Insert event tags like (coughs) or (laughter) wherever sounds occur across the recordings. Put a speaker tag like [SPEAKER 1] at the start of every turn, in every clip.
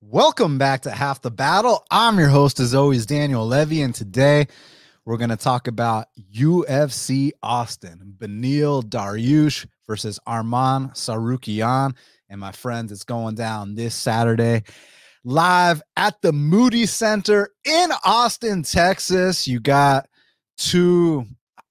[SPEAKER 1] Welcome back to Half the Battle. I'm your host, as always, Daniel Levy, and today we're going to talk about UFC Austin, Beneil Dariush versus Arman Tsarukyan. And my friends, it's going down this Saturday live at the Moody Center in Austin, Texas. You got two,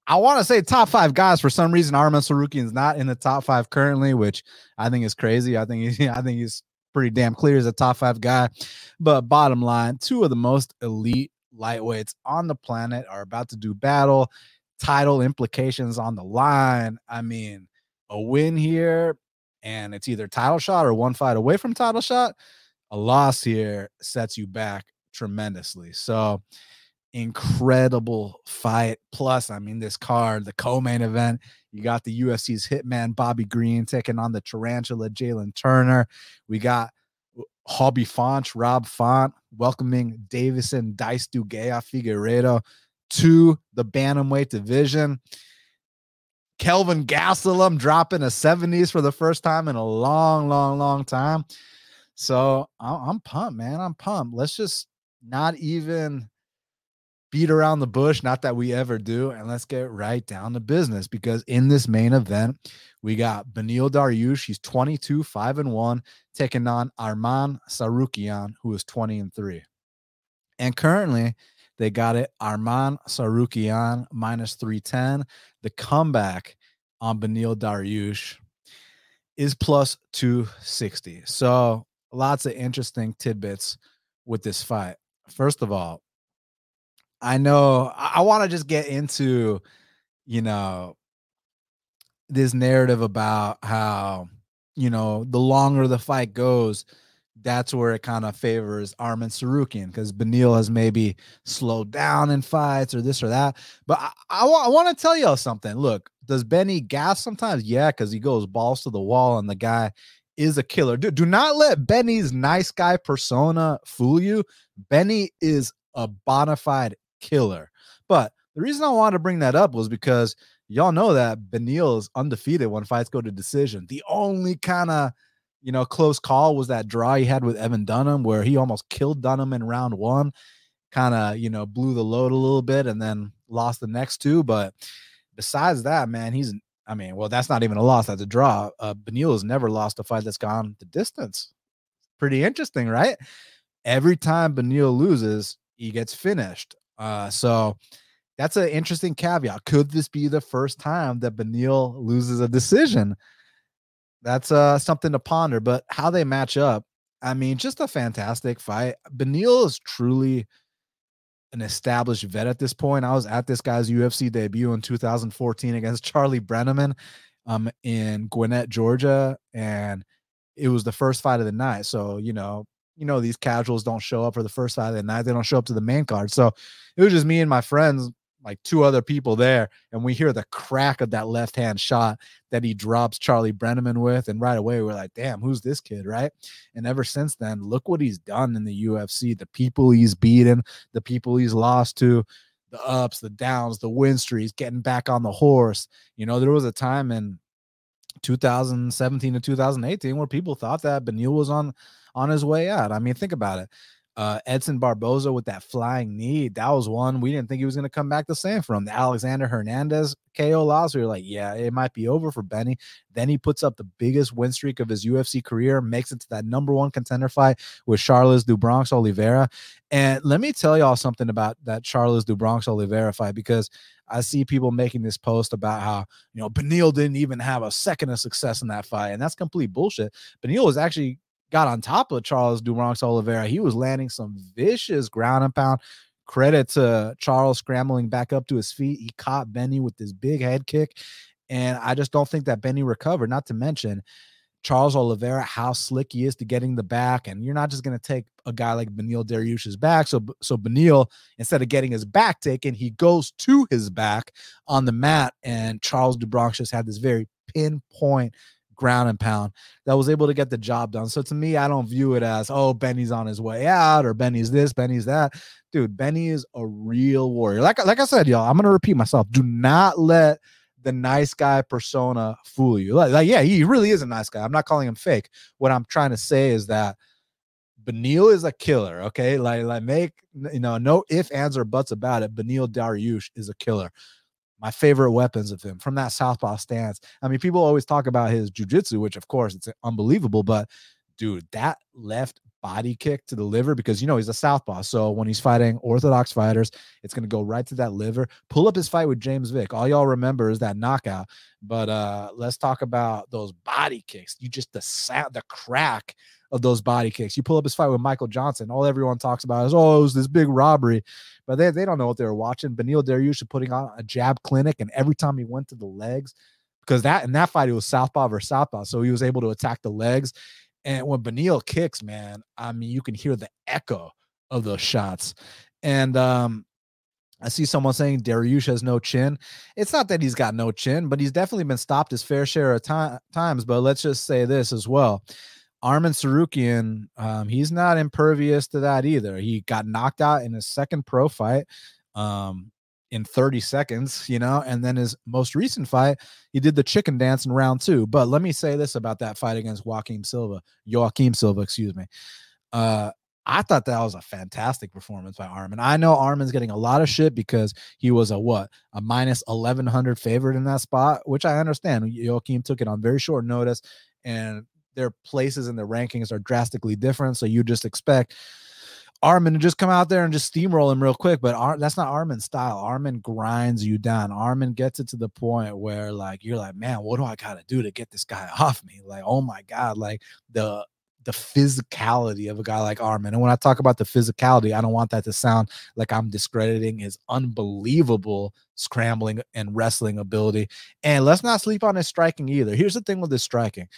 [SPEAKER 1] I want to say top five guys. For some reason, Arman Tsarukyan is not in the top five currently, which I think is crazy. I think he, (laughs) I think he's pretty damn clear as a top five guy. But bottom line, two of the most elite lightweights on the planet are about to do battle. Title implications on the line. I mean, a win here, and it's either title shot or one fight away from title shot. A loss here sets you back tremendously. So, incredible fight. Plus, I mean, this card, the co-main event, you got the UFC's hitman Bobby Green taking on the tarantula Jalin Turner. We got Hobby Font, Rob Font welcoming Deiveson Dice Dugea Figueiredo to the bantamweight division. Kelvin Gastelum dropping a 70s for the first time in a long, long, long time. So I'm pumped, man. I'm pumped. Let's just not even beat around the bush, not that we ever do, and let's get right down to business because in this main event, we got Beneil Dariush, he's 22, 5 and 1, taking on Arman Tsarukyan, who is 20 and 3. And currently, they got it Arman Tsarukyan minus 310. The comeback on Beneil Dariush is plus 260. So, lots of interesting tidbits with this fight. First of all, I know I, want to just get into, you know, this narrative about how, you know, the longer the fight goes, that's where it kind of favors Arman Tsarukyan because Beneil has maybe slowed down in fights or this or that. But I, I, I want to tell y'all something. Look, does Benny gas sometimes? Yeah, because he goes balls to the wall and the guy is a killer. Do, do not let Benny's nice guy persona fool you. Benny is a bona fide killer. But the reason I wanted to bring that up was because y'all know that Beneil is undefeated when fights go to decision. The only kind of you know close call was that draw he had with Evan Dunham, where he almost killed Dunham in round one, kind of you know blew the load a little bit, and then lost the next two. But besides that, man, he's I mean, well, that's not even a loss. That's a draw. Uh, Beneil has never lost a fight that's gone the distance. Pretty interesting, right? Every time Beneil loses, he gets finished. Uh, so that's an interesting caveat. Could this be the first time that Beneil loses a decision? That's uh, something to ponder. But how they match up, I mean, just a fantastic fight. Beneil is truly an established vet at this point. I was at this guy's UFC debut in 2014 against Charlie Brenneman um, in Gwinnett, Georgia, and it was the first fight of the night. So you know, you know these casuals don't show up for the first fight of the night. They don't show up to the main card. So it was just me and my friends, like two other people there, and we hear the crack of that left hand shot that he drops Charlie Brenneman with, and right away we're like, "Damn, who's this kid?" Right? And ever since then, look what he's done in the UFC. The people he's beaten, the people he's lost to, the ups, the downs, the win streaks, getting back on the horse. You know, there was a time in 2017 to 2018 where people thought that Beneil was on on his way out. I mean, think about it. Uh, Edson Barboza with that flying knee, that was one we didn't think he was going to come back the same from. The Alexander Hernandez KO loss, we were like, yeah, it might be over for Benny. Then he puts up the biggest win streak of his UFC career, makes it to that number one contender fight with Charles do Bronx Oliveira. And let me tell y'all something about that Charles do Bronx Oliveira fight because I see people making this post about how, you know, Beneil didn't even have a second of success in that fight. And that's complete bullshit. Beneil was actually got on top of Charles do Bronx Oliveira. He was landing some vicious ground and pound. Credit to Charles scrambling back up to his feet. He caught Benny with this big head kick. And I just don't think that Benny recovered. Not to mention Charles Oliveira, how slick he is to getting the back. And you're not just going to take a guy like Beneil Dariush's back. So, so Beneil, instead of getting his back taken, he goes to his back on the mat. And Charles do Bronx just had this very pinpoint ground and pound that was able to get the job done. So to me, I don't view it as, oh, Benny's on his way out or Benny's this, Benny's that. Dude, Benny is a real warrior. Like, like I said, y'all, I'm gonna repeat myself. Do not let the nice guy persona fool you. Like, like, yeah, he really is a nice guy. I'm not calling him fake. What I'm trying to say is that Beneil is a killer. Okay, like like make you know no if ands or buts about it. Beneil Dariush is a killer. My favorite weapons of him from that southpaw stance. I mean, people always talk about his jujitsu, which of course it's unbelievable, but dude, that left body kick to the liver because you know he's a southpaw. So when he's fighting orthodox fighters, it's going to go right to that liver. Pull up his fight with James Vick. All y'all remember is that knockout. But uh let's talk about those body kicks. You just the sound, the crack of those body kicks. You pull up his fight with Michael Johnson. All everyone talks about is oh, it was this big robbery, but they they don't know what they were watching. Beneil Dariush is putting on a jab clinic, and every time he went to the legs. Because that in that fight, it was southpaw versus southpaw, so he was able to attack the legs and when Beneil kicks, man, I mean, you can hear the echo of those shots. And um, I see someone saying Dariush has no chin. It's not that he's got no chin, but he's definitely been stopped his fair share of time, times. But let's just say this as well. Arman Tsarukyan, um, he's not impervious to that either. He got knocked out in his second pro fight. Um, in 30 seconds, you know, and then his most recent fight, he did the chicken dance in round two. But let me say this about that fight against Joaquim Silva, Joaquim Silva, excuse me. Uh, I thought that was a fantastic performance by Arman. I know Arman's getting a lot of shit because he was a what a minus 1100 favorite in that spot, which I understand. Joaquim took it on very short notice, and their places in the rankings are drastically different. So you just expect Arman to just come out there and just steamroll him real quick. But Ar- that's not Arman's style. Arman grinds you down. Arman gets it to the point where like you're like, man, what do I gotta do to get this guy (laughs) off me? Like, oh my god, like the the physicality of a guy like Arman. And when I talk about the physicality, I don't want that to sound like I'm discrediting his unbelievable scrambling and wrestling ability. And let's not sleep on his striking either. Here's the thing with his striking.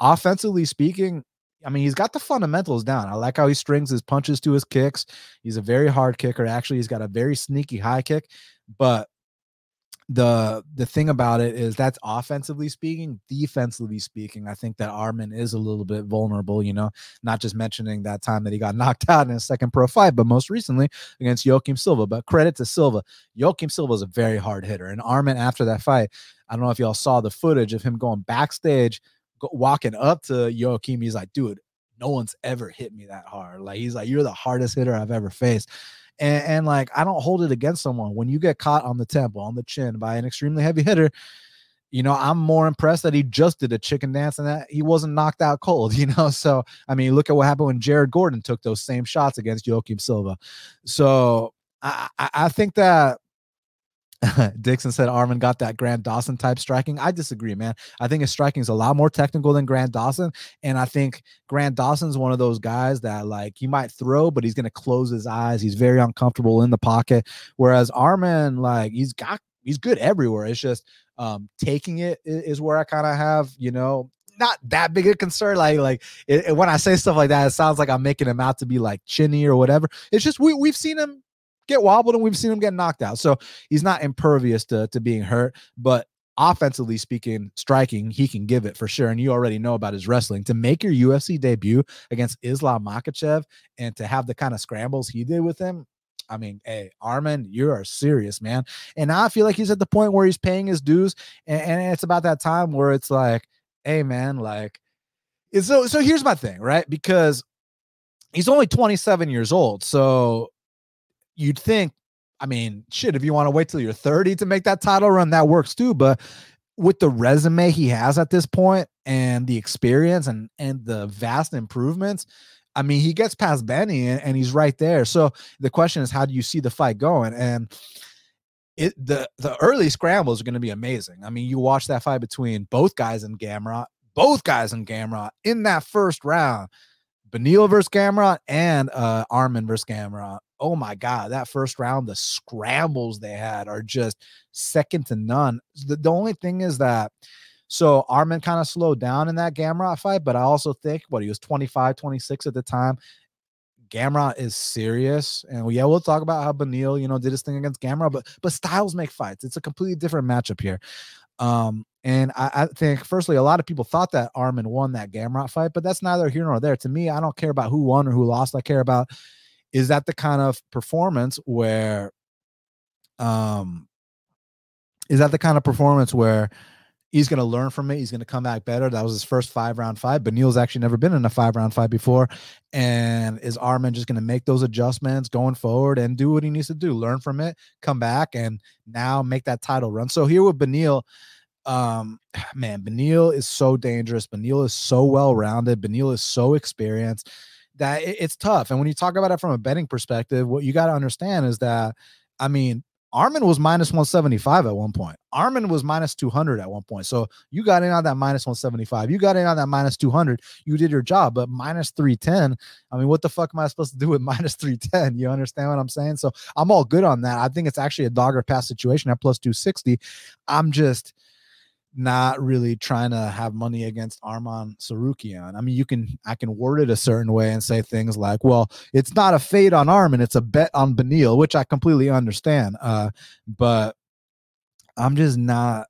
[SPEAKER 1] Offensively speaking, I mean, he's got the fundamentals down. I like how he strings his punches to his kicks. He's a very hard kicker. Actually, he's got a very sneaky high kick. But the the thing about it is that's offensively speaking. Defensively speaking, I think that Arman is a little bit vulnerable. You know, not just mentioning that time that he got (laughs) knocked out in his second pro fight, but most recently against Joaquim Silva. But credit to Silva, Joaquim Silva is a very hard hitter, and Arman after that fight, I don't know if y'all saw the footage of him going backstage walking up to Joaquim, he's like, dude, no one's ever hit me that hard. Like he's like, you're the hardest hitter I've ever faced. And, and like I don't hold it against someone when you get caught on the temple, on the chin by an extremely heavy hitter. You know, I'm more impressed that he just did a chicken dance and that he wasn't knocked out cold, (laughs) you know. So, I mean, look at what happened when Jared Gordon took those same shots against Joaquim Silva. So, I, I think that (laughs) Dixon said Arman got that Grant Dawson type striking. I disagree, man. I think his striking is a lot more technical than Grant Dawson. And I think Grant Dawson's one of those guys that like he might throw, but he's gonna close his eyes. He's very uncomfortable in the pocket. Whereas Arman, like he's got he's good everywhere. It's just um taking it is where I kind of have, you know, not that big a concern. Like, like it, when I say stuff like that, it sounds like I'm making him out to be like chinny or whatever. It's just we we've seen him get wobbled and we've seen him get knocked out. So he's not impervious to, to being hurt, but offensively speaking, striking, he can give it for sure. And you already know about his wrestling. To make your UFC debut against Islam Makhachev and to have the kind of scrambles he did with him, I mean, hey, Arman, you are serious, man. And now I feel like he's at the point where he's paying his dues. And, and it's about that time where it's like, hey, man, like, so so here's my thing, right? Because he's only 27 years old. So you'd think, I mean, shit, if you want to wait till you're 30 to make that title run, that works too. But with the resume he has at this point and the experience and and the vast improvements, I mean, he gets past Benny and, and he's right there. So the question is, how do you see the fight going? And it the the early scrambles are going to be amazing. I mean, you watch that fight between both guys in Gamrot, both guys in Gamrot in that first round. Beneil versus Gamrot and uh Arman versus Gamrot oh my god, that first round, the scrambles they had are just second to none. The, the only thing is that so Arman kind of slowed down in that Gamrot fight, but I also think what he was 25, 26 at the time. Gamrot is serious, and yeah, we'll talk about how Beneil, you know, did his thing against Gamrot, but but styles make fights. It's a completely different matchup here. Um, and I, I, think, firstly, a lot of people thought that Arman won that Gamrot fight, but that's neither here nor there. To me, I don't care about who won or who lost. I care about is that the kind of performance where um is that the kind of performance where he's going to learn from it. He's going to come back better. That was his first five round fight. Beneil's actually never been in a five round fight before. And is Arman just going to make those adjustments going forward and do what he needs to do? Learn from it, come back, and now make that title run. So here with Beneil, um, (sighs) man, Beneil is so dangerous. Beneil is so well rounded. Beneil is so experienced that it's tough. And when you talk about it from a betting perspective, what you got to understand is that, I mean, Arman was minus 175 at one point. Arman was minus 200 at one point. So you got in on that minus 175. You got in on that minus 200. You did your job, but minus 310. I mean, what the fuck am I supposed to do with (laughs) minus 310? You understand what I'm saying? So I'm all good on that. I think it's actually a dogger pass situation at plus 260. I'm just not really trying to have money against Arman Tsarukyan. I mean, you can I can word it a certain way and say things like, "Well, it's not a fade on Arman, it's a bet on Beneil," which I completely understand. Uh, but I'm just not.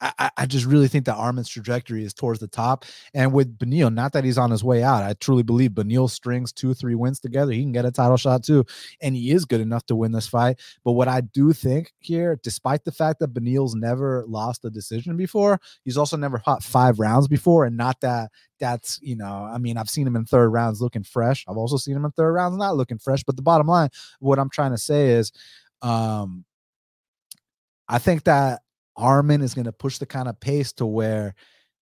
[SPEAKER 1] I, I just really think that Arman's trajectory is towards the top. And with Beneil, not that he's on his way out. I truly believe Beneil strings two, three wins together. He can get a title shot too. And he is good enough to win this fight. But what I do think here, despite the fact that Beneil's never lost a decision before, he's also never fought five rounds before. And not that that's, you know, I mean, I've seen him in third rounds looking fresh. I've also seen him in third rounds not looking fresh. But the bottom line, what I'm trying to say is, um, I think that Arman is going to push the kind of pace to where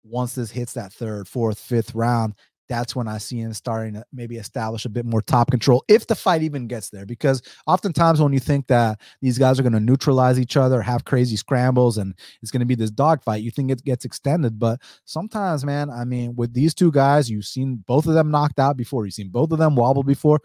[SPEAKER 1] once this hits that third, fourth, fifth round, that's when I see him starting to maybe establish a bit more top control if the fight even gets there. Because oftentimes when you think that these guys are going to neutralize each other, have crazy scrambles, and it's going to be this dogfight, you think it gets extended. But sometimes, man, I mean, with these two guys, you've seen both of them knocked out before, you've seen both of them wobble before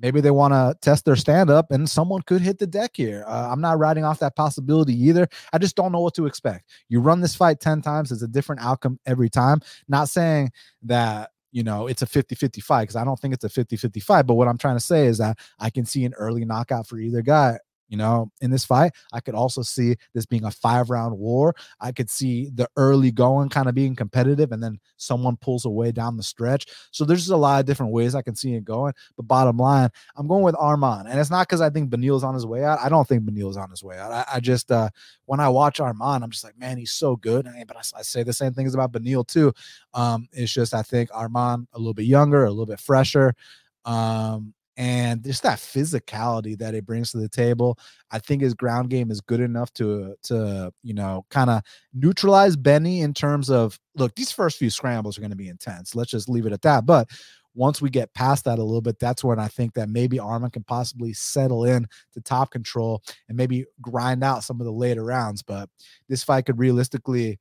[SPEAKER 1] maybe they want to test their stand up and someone could hit the deck here. Uh, I'm not writing off that possibility either. I just don't know what to expect. You run this fight 10 times, it's a different outcome every time. Not saying that you know it's a 50-50 fight because i don't think it's a 50-50 fight but what i'm trying to say is that i can see an early knockout for either guy you know, in this fight. I could also see this being a five round war. I could see the early going kind of being competitive and then someone pulls away down the stretch. So there's just a lot of different ways I can see it going. But bottom line, I'm going with Arman. And it's not because I think Beneil's on his way out. I don't think Beneil's on his way out. I, I just, uh, when I watch Arman, I'm just like, man, he's so good. I but I, I, say the same things about Beneil too. Um, it's just, I think Arman a little bit younger, a little bit fresher. Um, and just that physicality that it brings to the table. I think his ground game is good enough to to you know kind of neutralize Benny in terms of look, these first few scrambles are going to be intense. Let's just leave it at that. But once we get past that a little bit, that's when I think that maybe Arman can possibly settle in to top control and maybe grind out some of the later rounds. But this fight could realistically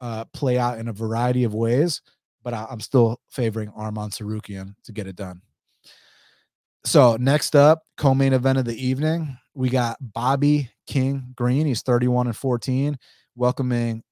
[SPEAKER 1] uh, play out in a variety of ways. But I, am still favoring Arman Tsarukyan to get it done. So next up, co-main event of the evening, we got Bobby King Green. He's 31 and 14, welcoming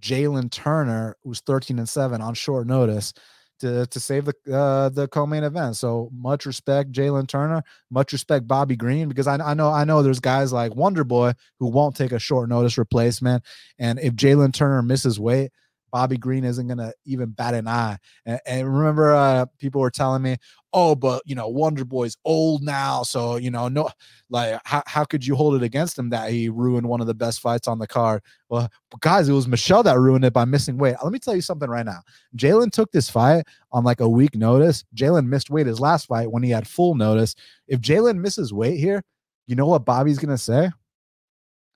[SPEAKER 1] Jalin Turner, who's 13 and 7 on short notice to to save the uh, the co-main event. So much respect, Jalin Turner. Much respect, Bobby Green, because I, I know I know there's guys like Wonder Boy who won't take a short notice replacement, and if Jalin Turner misses weight, Bobby Green isn't going to even bat an eye. And, and remember, uh, people were telling me, oh, but, you know, Wonder Boy's old now. So, you know, no, like, how, how could you hold it against him that he ruined one of the best fights on the card? Well, guys, it was Michel that ruined it by missing weight. Let me tell you something right now. Jalin took this fight on like a week notice. Jalin missed weight his last fight when he had full notice. If Jalin misses weight here, you know what Bobby's to say?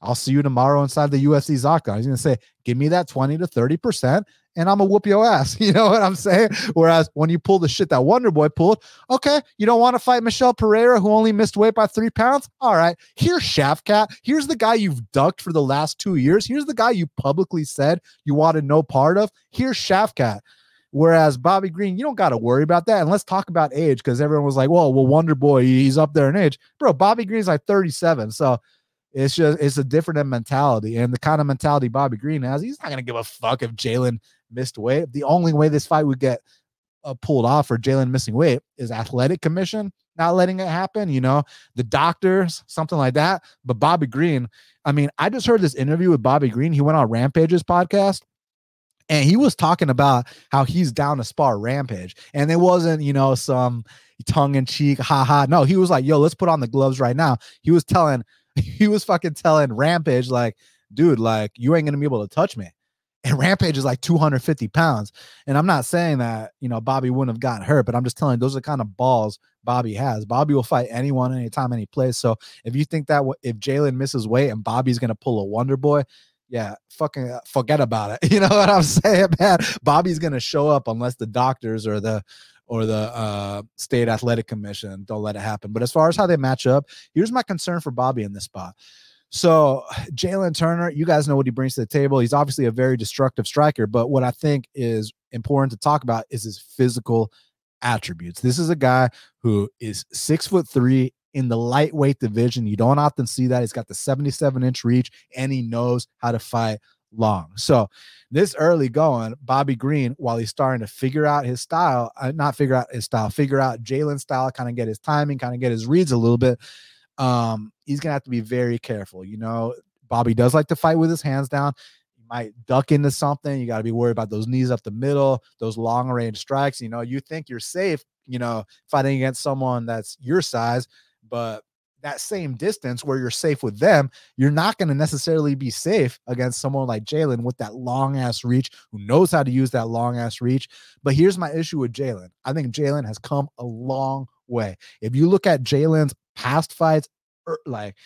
[SPEAKER 1] I'll see you tomorrow inside the UFC octagon. He's going to say, give me that 20 to 30%, and I'm to whoop your ass. (laughs) You know what I'm saying? Whereas when you pull the shit that Wonder Boy pulled, okay, you don't want to fight Michel Pereira, who only missed weight by three pounds? All right, here's Cat. Here's the guy you've ducked for the last two years. Here's the guy you publicly said you wanted no part of. Here's Cat. Whereas Bobby Green, you don't got to worry about that. And let's talk about age because everyone was like, well, well, Wonder Boy, he's up there in age. Bro, Bobby Green's like 37. So it's just it's a different mentality, and the kind of mentality Bobby Green has. He's not gonna give a fuck if Jalin missed weight. The only way this fight would get uh, pulled off for Jalin missing weight is athletic commission not letting it happen. You know, the doctors, something like that. But Bobby Green, I mean, I just heard this interview with Bobby Green. He went on Rampage's podcast. And he was talking about how he's down to spar Rampage. And it wasn't, you know, some tongue in cheek, haha. No, he was like, yo, let's put on the gloves right now. He was telling (laughs) he was fucking telling Rampage, like, dude, like, you ain't gonna be able to touch me. And Rampage is like 250 pounds. And I'm not saying that, you know, Bobby wouldn't have gotten hurt, but I'm just telling you, those are the kind of balls Bobby has. Bobby will fight anyone, anytime, any place. So if you think that if Jalin misses weight and Bobby's going to pull a Wonder Boy, yeah, fucking uh, forget about it. (laughs) You know what I'm (laughs) saying, man? Bobby's going to show up unless the doctors or the or the uh, state athletic commission don't let it happen. But as far as how they match up, here's my concern for Bobby in this spot. So Jalin Turner, you guys know what he brings to the table. He's obviously a very destructive striker, but what I think is important to talk about is his physical attributes. This is a guy who is six foot three in the lightweight division. You don't often see that. He's got the 77 inch reach and he knows how to fight long. So this early going, Bobby Green, while he's starting to figure out his style, uh, not figure out his style, figure out Jalin's style, kind of get his timing, kind of get his reads a little bit um, he's gonna have to be very careful. You know, Bobby does like to fight with his hands down. He might duck into something. You got to be worried about those knees up the middle, those long range strikes. You know, you think you're safe, you know, fighting against someone that's your size, but that same distance where you're safe with them, you're not going to necessarily be safe against someone like Jalin with that long ass reach who knows how to use that long ass reach. But here's my issue with Jalin I think Jalin has come a long way. If you look at Jalin's past fights, er, like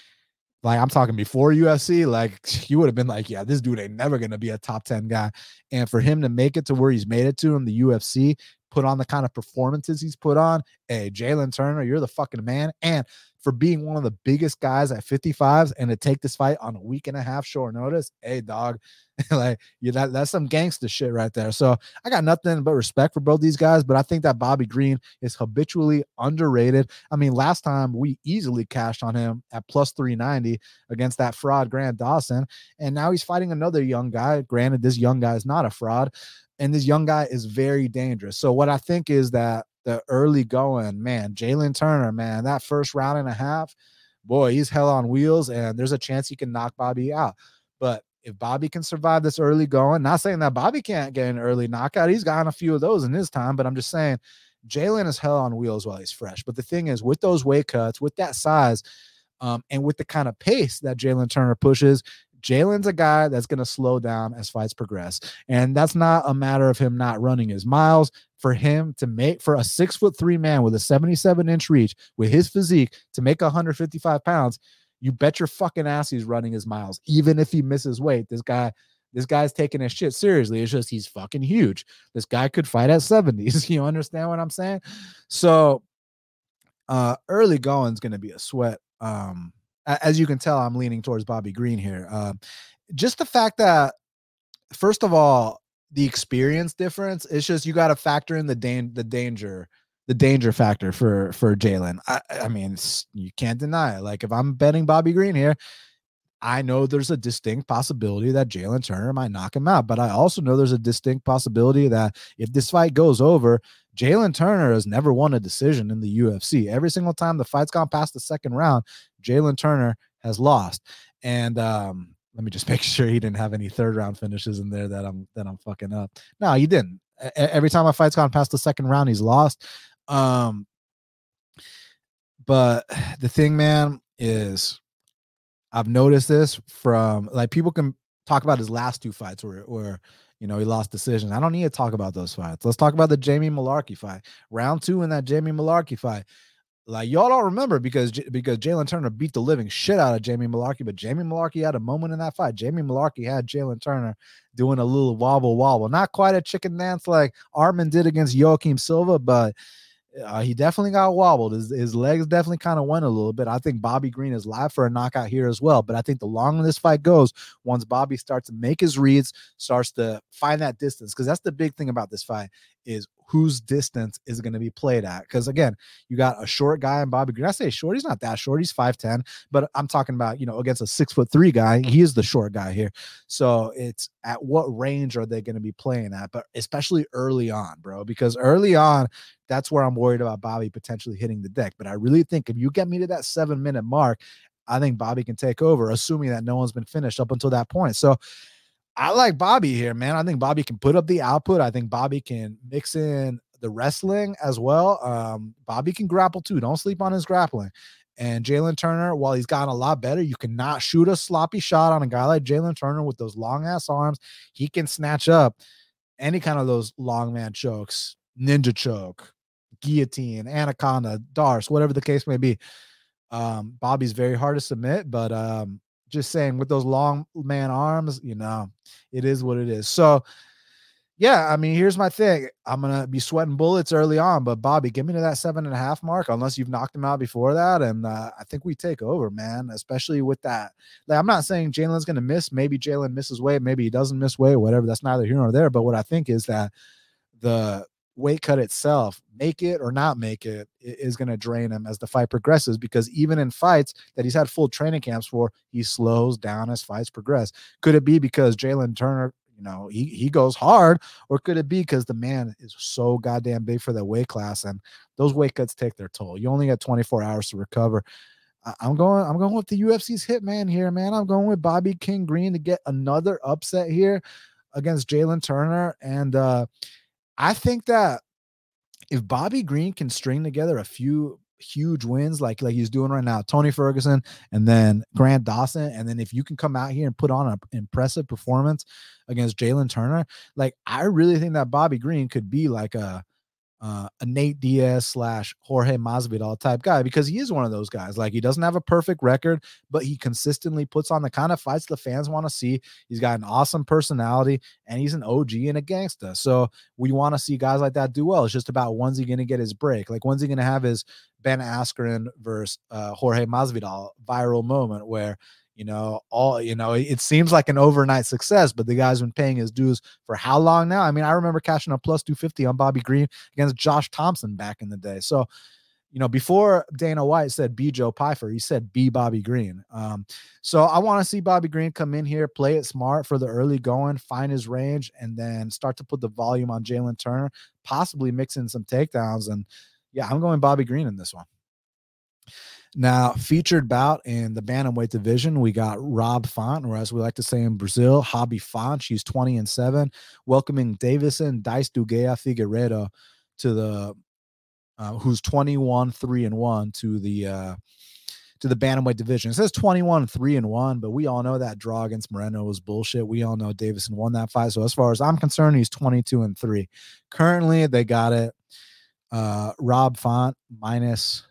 [SPEAKER 1] like I'm talking before UFC, like (laughs) you would have been like, yeah, this dude ain't never gonna be a top 10 guy. And for him to make it to where he's made it to in the UFC, put on the kind of performances he's put on, hey, Jalin Turner, you're the fucking man. And for being one of the biggest guys at 55s and to take this fight on a week and a half short notice, hey dog, (laughs) like you that that's some gangster shit right there. So I got nothing but respect for both these guys, but I think that Bobby Green is habitually underrated. I mean, last time we easily cashed on him at plus 390 against that fraud Grant Dawson, and now he's fighting another young guy. Granted, this young guy is not a fraud, and this young guy is very dangerous. So what I think is that the early going, man, Jalin Turner, man, that first round and a half, boy, he's hell on wheels, and there's a chance he can knock Bobby out. But if Bobby can survive this early going, not saying that Bobby can't get an early knockout, he's gotten a few of those in his time, but I'm just saying Jalin is hell on wheels while he's fresh. But the thing is, with those weight cuts, with that size, um, and with the kind of pace that Jalin Turner pushes, Jalin's a guy that's going to slow down as fights progress. And that's not a matter of him not running his miles. For him to make, for a six foot three man with a 77 inch reach with his physique to make 155 pounds, you bet your fucking ass he's running his miles. Even if he misses weight, this guy, this guy's taking his shit seriously. It's just he's fucking huge. This guy could fight at 70s. (laughs) You understand what I'm saying? So uh early going is going to be a sweat. Um as you can tell, I'm leaning towards Bobby Green here. Uh, just the fact that, first of all, the experience difference. It's just you got to factor in the dan- the danger, the danger factor for for Jalin. I, I mean, you can't deny it. Like if I'm betting Bobby Green here, I know there's a distinct possibility that Jalin Turner might knock him out, but I also know there's a distinct possibility that if this fight goes over, Jalin Turner has never won a decision in the UFC. Every single time the fight's gone past the second round, Jalin Turner has lost. And um, let me just (laughs) make sure he didn't have any third round finishes in there that I'm that I'm fucking up. No, he didn't. every time a fight's gone past the second round, he's lost. Um, but (sighs) the thing, man, is I've noticed this from like people can talk about his last two fights where where you know he lost decisions. I don't need to talk about those fights. Let's talk about the Jamie Mullarkey fight. Round two in that Jamie Mullarkey fight. Like y'all don't remember because because Jalin Turner beat the living shit out of Jamie Mullarkey, but Jamie Mullarkey had a moment in that fight. Jamie Mullarkey had Jalin Turner doing a little wobble wobble, not quite a chicken dance like Arman did against Joaquim Silva, but uh, he definitely got wobbled. His, his legs definitely kind of went a little bit. I think Bobby Green is live for a knockout here as well. But I think the longer this fight goes, once Bobby starts to make his reads, starts to find that distance, because that's the big thing about this fight is whose distance is going to be played at. Because again, you got a short guy and Bobby Green. I say short, he's not that short. He's 5'10, but I'm talking about, you know, against a six foot three guy. He is the short guy here. So it's at what range are they going to be playing at? But especially early on, bro, because early on, that's where I'm worried about Bobby potentially hitting the deck. But I really think if you get me to that seven minute mark, I think Bobby can take over, assuming that no one's been finished up until that point. So I like Bobby here, man. I think Bobby can put up the output. I think Bobby can mix in the wrestling as well. Um, Bobby can grapple too. Don't sleep on his grappling. And Jalin Turner, while he's gotten a lot better, you cannot shoot a sloppy shot on a guy like Jalin Turner with those long ass arms. He can snatch up any kind of those long man chokes, ninja choke, guillotine, anaconda, darce, whatever the case may be. Um, Bobby's very hard to submit, but um, just saying with those long man arms, you know, it is what it is. So yeah, I mean, here's my thing. I'm gonna be sweating bullets early on, but Bobby, give me to that seven and a half mark, unless you've knocked him out before that. And uh, I think we take over, man. Especially with that. Like, I'm not saying Jalin's gonna miss. Maybe Jalin misses weight. Maybe he doesn't miss weight. Whatever. That's neither here nor there. But what I think is that the weight cut itself, make it or not make it, is going to drain him as the fight progresses. Because even in fights that he's had full training camps for, he slows down as fights progress. Could it be because Jalin Turner you know he he goes hard or could it be because the man is so goddamn big for that weight class and those weight cuts take their toll you only got 24 hours to recover i'm going i'm going with the ufc's hitman here man i'm going with bobby king green to get another upset here against jalin turner and uh i think that if bobby green can string together a few huge wins like like he's doing right now. Tony Ferguson and then Grant Dawson, and then if you can come out here and put on an impressive performance against Jalin Turner, like I really think that Bobby Green could be like a uh, a Nate Diaz slash Jorge Masvidal type guy because he is one of those guys. Like he doesn't have a perfect record, but he consistently puts on the kind of fights the fans want to see. He's got an awesome personality and he's an OG and a gangster. So we want to see guys like that do well. It's just about when's he going to get his break? Like when's he going to have his Ben Askren versus uh, Jorge Masvidal viral moment where you know all you know it seems like an overnight success but the guy's been paying his dues for how long now? I mean i remember cashing a plus 250 on bobby green against josh thompson back in the day. So you know before dana white said be joe pyfer he said be bobby green. Um, so i want to see bobby green come in here play it smart for the early going find his range and then start to put the volume on jalin turner possibly mix in some takedowns and yeah i'm going bobby green in this one now, featured bout in the bantamweight division, we got Rob Font, or as we like to say in Brazil, Hobby Font. She's 20 and 7, welcoming Deiveson Dice Duguea Figueiredo to the uh, who's 21 3 and 1 to the uh to the bantamweight division. It says 21 3 and 1, but we all know that draw against Moreno was bullshit. We all know Deiveson won that fight. So as far as I'm concerned, he's 22 and 3. Currently, they got it uh Rob Font minus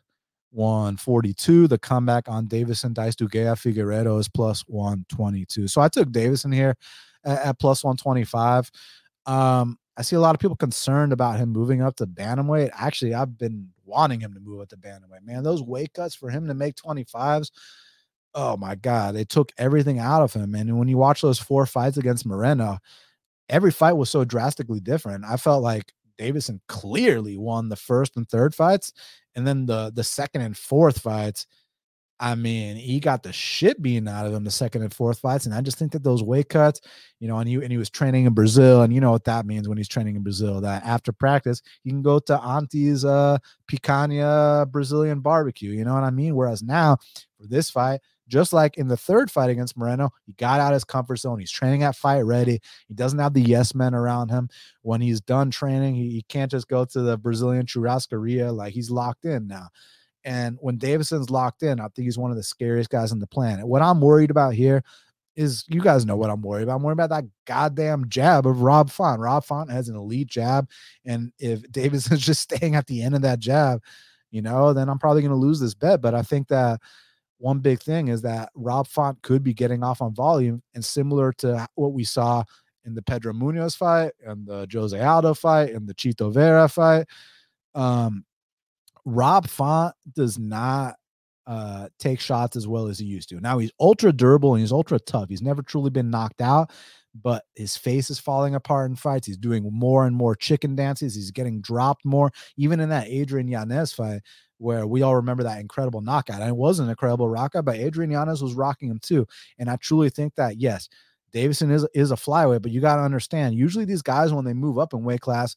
[SPEAKER 1] 142. The comeback on Deiveson Dice Duguea Figueiredo is plus 122. So I took Deiveson here at, at plus 125. Um, I see a lot of people concerned about him moving up to bantamweight. Actually, I've been wanting him to move up to bantamweight. Man, those weight cuts for him to make 25s. Oh my God, they took everything out of him. And when you watch those four fights against Moreno, every fight was so drastically different. I felt like Deiveson clearly won the first and third fights, and then the the second and fourth fights. I mean, he got the shit beaten out of him the second and fourth fights, and I just think that those weight cuts, you know, and he and he was training in Brazil, and you know what that means when he's training in Brazil. That after practice, you can go to Auntie's uh, picanha Brazilian barbecue. You know what I mean? Whereas now for this fight, just like in the third fight against Moreno, he got out his comfort zone. He's training at fight ready. He doesn't have the yes men around him. When he's done training, he, he can't just go to the Brazilian churrascaria. Like he's locked in now. And when Deiveson's locked in, I think he's one of the scariest guys on the planet. What I'm worried about here is you guys know what I'm worried about. I'm worried about that goddamn jab of Rob Font. Rob Font has an elite jab. And if (laughs) Deiveson's just staying at the end of that jab, you know, then I'm probably going to lose this bet. But I think that one big thing is that Rob Font could be getting off on volume, and similar to what we saw in the Pedro Munhoz fight and the Jose Aldo fight and the Chito Vera fight, um, Rob Font does not uh, take shots as well as he used to. Now he's ultra durable and he's ultra tough. He's never truly been knocked out, but his face is falling apart in fights. He's doing more and more chicken dances. He's getting dropped more. Even in that Adrian Yanez fight, where we all remember that incredible knockout. And it was an incredible knockout, but Adrian Yanez was rocking him too. And I truly think that, yes, Deiveson is, is a flyweight, but you got to understand, usually these guys, when they move up in weight class,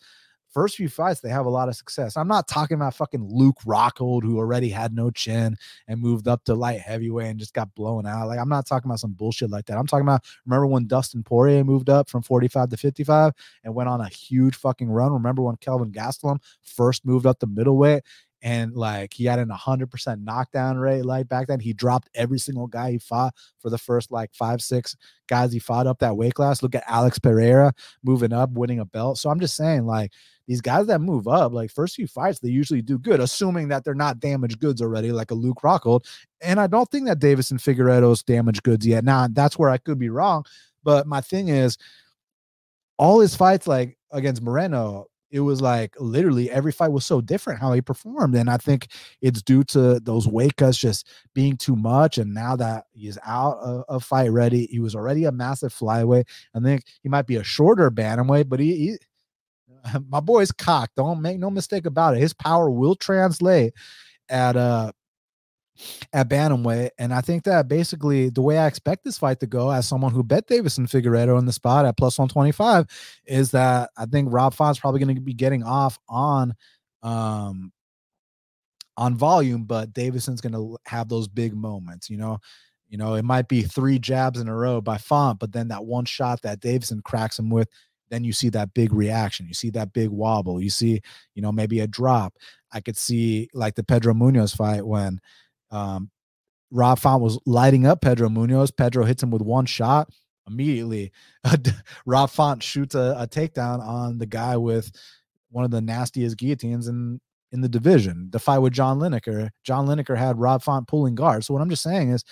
[SPEAKER 1] first few fights, they have a lot of success. I'm not talking about fucking Luke Rockhold, who already had no chin and moved up to light heavyweight and just got blown out. Like, I'm not talking about some bullshit like that. I'm talking about, remember when Dustin Poirier moved up from 45 to 55 and went on a huge fucking run? Remember when Kelvin Gastelum first moved up to middleweight and like he had an 100% knockdown rate like back then. He dropped every single guy he fought for the first like five six guys he fought up that weight class. Look at alex pereira moving up winning a belt. So i'm just saying like these guys that move up like first few fights they usually do good assuming that they're not damaged goods already like a luke rockhold. And i don't think that Deiveson Figueiredo's damaged goods yet. Now that's where i could be wrong but my thing is all his fights like against moreno it was like literally every fight was so different how he performed. And I think it's due to those weight cuts just being too much. And now that he's out of, of fight ready, he was already a massive flyweight. I think he might be a shorter bantamweight, but he, he (laughs) my boy's cocked. Don't make no mistake about it. His power will translate at uh at bantamweight. And I think that basically the way I expect this fight to go, as someone who bet Deiveson Figueiredo in the spot at plus 125, is that I think Rob Font's probably going to be getting off on um on volume, but Deiveson's going to have those big moments, you know. You know, it might be three jabs in a row by Font, but then that one shot that Deiveson cracks him with, then you see that big reaction. You see that big wobble. You see, you know, maybe a drop. I could see like the Pedro Munhoz fight when um, Rob Font was lighting up Pedro Munhoz. Pedro hits him with one shot. Immediately, (laughs) Rob Font shoots a, a, takedown on the guy with one of the nastiest guillotines in in the division. The fight with John Lineker. John Lineker had Rob Font pulling guard. So what I'm just saying is,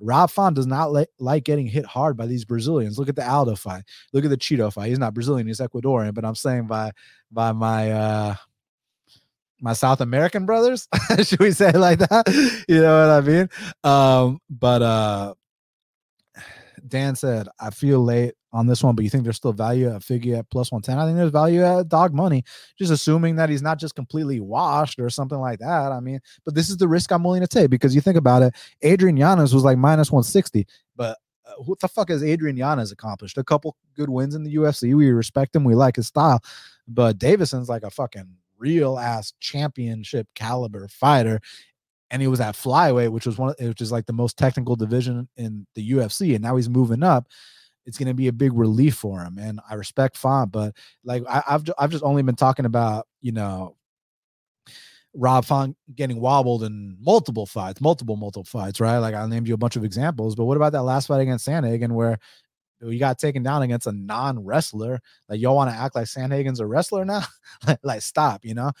[SPEAKER 1] Rob Font does not like, like getting hit hard by these Brazilians. Look at the Aldo fight. Look at the Chito fight. He's not Brazilian. He's Ecuadorian. But I'm saying by by my uh my South American brothers, (laughs) should we say like that? You know what I mean? Um, but uh Dan said, I feel late on this one, but you think there's still value at figure at plus 110? I think there's value at dog money, just assuming that he's not just completely washed or something like that. I mean, but this is the risk I'm willing to take because you think about it, Adrian Yanez was like minus 160, but uh, what the fuck has Adrian Yanez accomplished? A couple good wins in the UFC. We respect him, we like his style, but Deiveson's like a fucking real ass championship caliber fighter and he was at flyweight which was one which is like the most technical division in the UFC and now he's moving up it's going to be a big relief for him and I respect Font but like I, have I've just only been talking about you know Rob Font getting wobbled in multiple fights multiple multiple fights right? Like I named you a bunch of examples but what about that last fight against Sandhagen where you got taken down against a non-wrestler. Like y'all want to act like Sandhagen's a wrestler now? (laughs) like, like, stop, you know.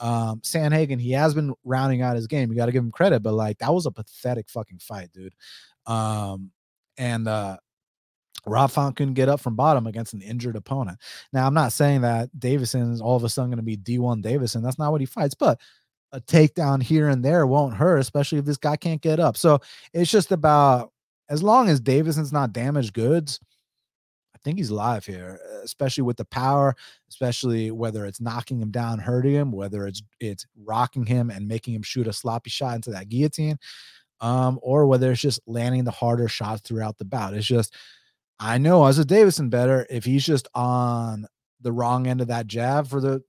[SPEAKER 1] Um, Sandhagen, he has been rounding out his game. You got to give him credit, but like that was a pathetic fucking fight, dude. Um, and uh Rob Font couldn't get up from bottom against an injured opponent. Now, I'm not saying that Deiveson is all of a sudden going to be D1 Deiveson. That's not what he fights, but a takedown here and there won't hurt, especially if this guy can't get up. So it's just about as long as Deiveson's not damaged goods, think he's live here, especially with the power, especially whether it's knocking him down, hurting him, whether it's it's rocking him and making him shoot a sloppy shot into that guillotine, um, or whether it's just landing the harder shots throughout the bout. It's just I know as a Deiveson better if he's just on the wrong end of that jab for the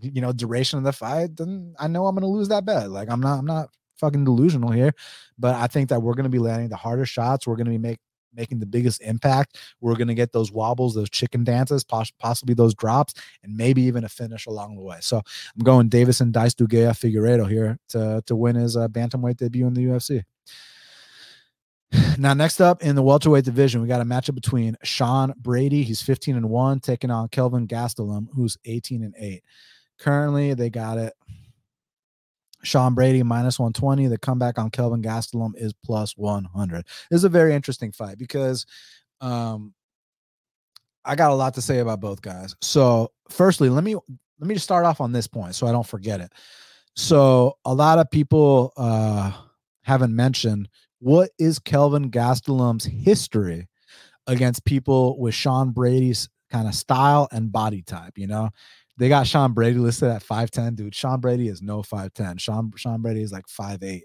[SPEAKER 1] you know duration of the fight, then I know I'm gonna lose that bet. Like I'm not I'm not fucking delusional here, but I think that we're gonna be landing the harder shots. We're gonna be make making the biggest impact. We're going to get those wobbles, those chicken dances, possibly those drops, and maybe even a finish along the way. So I'm going Deiveson Dice Duguay Figueiredo here to, to win his uh, bantamweight debut in the UFC. Now, next up in the welterweight division, we got a matchup between Sean Brady, he's 15 and 1, taking on Kelvin Gastelum, who's 18 and 8. Currently, they got it Sean Brady minus 120. The comeback on Kelvin Gastelum is plus 100. This is a very interesting fight because um, I got a lot to say about both guys. So, firstly, let me let me just start off on this point so I don't forget it. So, a lot of people uh, haven't mentioned what is Kelvin Gastelum's history against people with Sean Brady's kind of style and body type. You know, they got Sean Brady listed at 5'10. Dude, Sean Brady is no 5'10. Sean Sean Brady is like 5'8,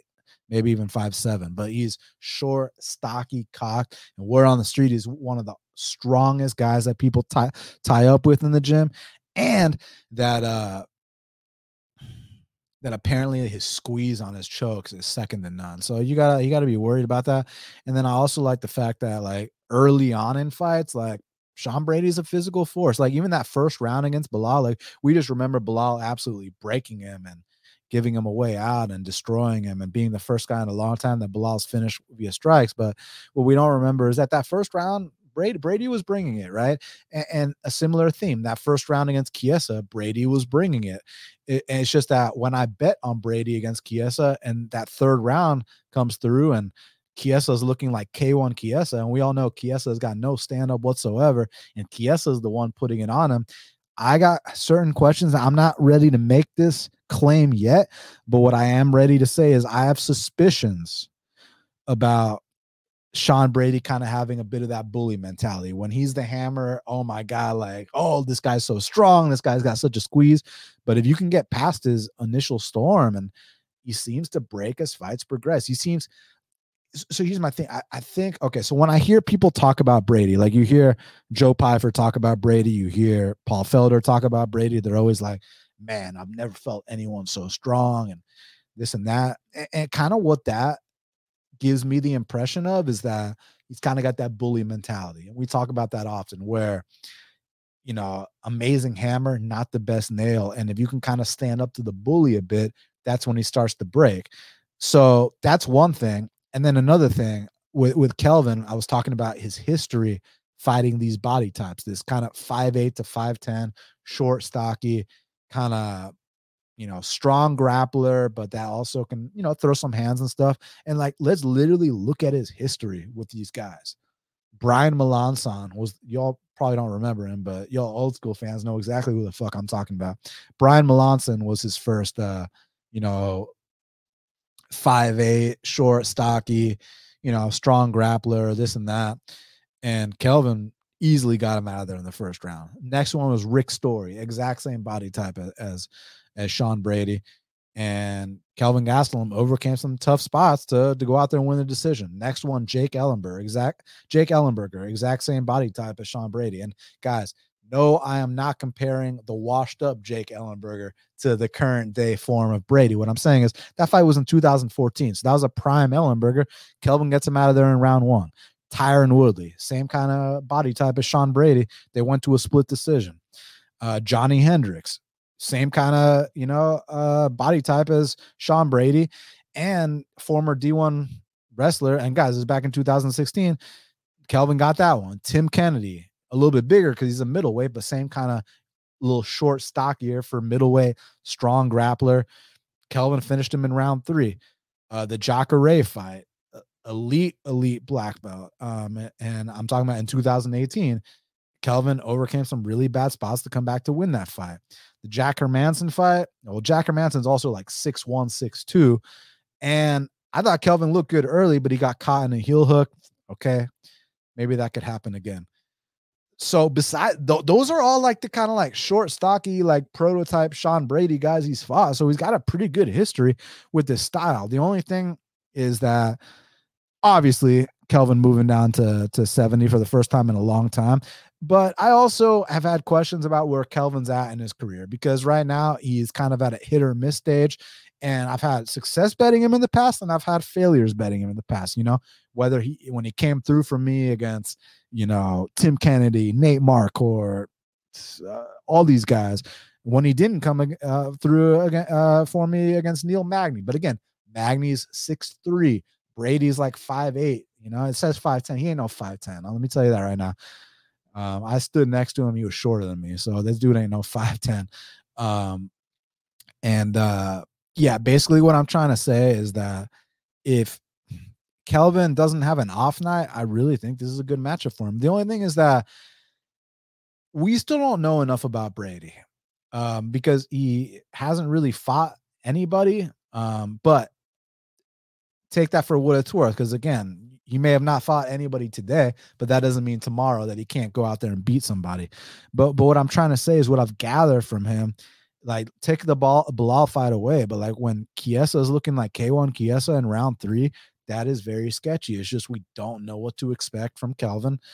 [SPEAKER 1] maybe even 5'7. But he's short, stocky, cocked. And word on the street is one of the strongest guys that people tie tie up with in the gym. And that uh that apparently his squeeze on his chokes is second to none. So you gotta you gotta be worried about that. And then I also like the fact that like early on in fights, like Sean Brady's a physical force. Like even that first round against Belal, like we just remember Belal absolutely breaking him and giving him a way out and destroying him and being the first guy in a long time that Belal's finished via strikes. But what we don't remember is that that first round, Brady, Brady was bringing it, right? And, and, a similar theme that first round against Chiesa, Brady was bringing it. it. And it's just that when I bet on Brady against Chiesa and that third round comes through and Chiesa is looking like K1 Chiesa, and we all know Chiesa has got no stand up whatsoever, and Chiesa is the one putting it on him. I got certain questions. I'm not ready to make this claim yet, but what I am ready to say is I have suspicions about Sean Brady kind of having a bit of that bully mentality. When he's the hammer, oh my God, like, oh, this guy's so strong. This guy's got such a squeeze. But if you can get past his initial storm and he seems to break as fights progress, he seems so here's my thing. I, I, think okay. So when I hear people talk about Brady, like you hear Joe Pyfer talk about Brady, you hear Paul Felder talk about Brady, they're always like, "Man, I've never felt anyone so strong," and this and that. And, and kind of what that gives me the impression of is that he's kind of got that bully mentality, and we talk about that often, where you know, amazing hammer, not the best nail, and if you can kind of stand up to the bully a bit, that's when he starts to break. So that's one thing. And then another thing with with Kelvin, I was talking about his history fighting these body types. This kind of five eight to five ten, short, stocky, kind of you know strong grappler, but that also can you know throw some hands and stuff. And like, let's literally look at his history with these guys. Brian Melancon was y'all probably don't remember him, but y'all old school fans know exactly who the fuck I'm talking about. Brian Melancon was his first uh, you know, five eight, short, stocky, you know, strong grappler, this and that. And Kelvin easily got him out of there in the first round. Next one was Rick Story, exact same body type as as Sean Brady. And Kelvin Gastelum overcame some tough spots to, to go out there and win the decision. Next one, Jake Ellenberger, exact Jake Ellenberger, exact same body type as Sean Brady. And guys, no, I am not comparing the washed up Jake Ellenberger to the current day form of Brady. What I'm saying is that fight was in 2014. So that was a prime Ellenberger. Kelvin gets him out of there in round one. Tyron Woodley, same kind of body type as Sean Brady. They went to a split decision. Uh, Johnny Hendricks, same kind of, you know, uh, body type as Sean Brady and former D1 wrestler. And guys, this is back in 2016. Kelvin got that one. Tim Kennedy, a little bit bigger because he's a middleweight, but same kind of little short, stockier for middleweight, strong grappler. Kelvin finished him in round three. Uh, the Jacare fight, elite, elite black belt. Um, and I'm talking about in 2018, Kelvin overcame some really bad spots to come back to win that fight. The Jack Hermansson fight, well, Jack Hermansson's also like six one, six two, And I thought Kelvin looked good early, but he got caught in a heel hook. Okay. Maybe that could happen again. So beside th- those are all like the kind of like short, stocky, like prototype Sean Brady guys he's fought. So he's got a pretty good history with this style. The only thing is that obviously Kelvin moving down to to 70 for the first time in a long time. But I also have had questions about where Kelvin's at in his career because right now he's kind of at a hit or miss stage. And I've had success betting him in the past, and I've had failures betting him in the past. You know, whether he when he came through for me against you know, Tim Kennedy, Nate Marquardt, uh, all these guys. When he didn't come uh, through uh, for me against Neil Magny, but again, Magny's six three, Brady's like five eight. You know, it says five ten. He ain't no five ten. Let me tell you that right now. Um, I stood next to him. He was shorter than me, so this dude ain't no five ten. Um, and uh, yeah, basically what I'm trying to say is that if Kelvin doesn't have an off night, I really think this is a good matchup for him. The only thing is that we still don't know enough about Brady um, because he hasn't really fought anybody. Um, but take that for what it's worth, because again, he may have not fought anybody today, but that doesn't mean tomorrow that he can't go out there and beat somebody. But but what I'm trying to say is what I've gathered from him, like take the ball Belal fight away, but like when Chiesa is looking like K1 Chiesa in round three, that is very sketchy. It's just we don't know what to expect from Kelvin. (laughs)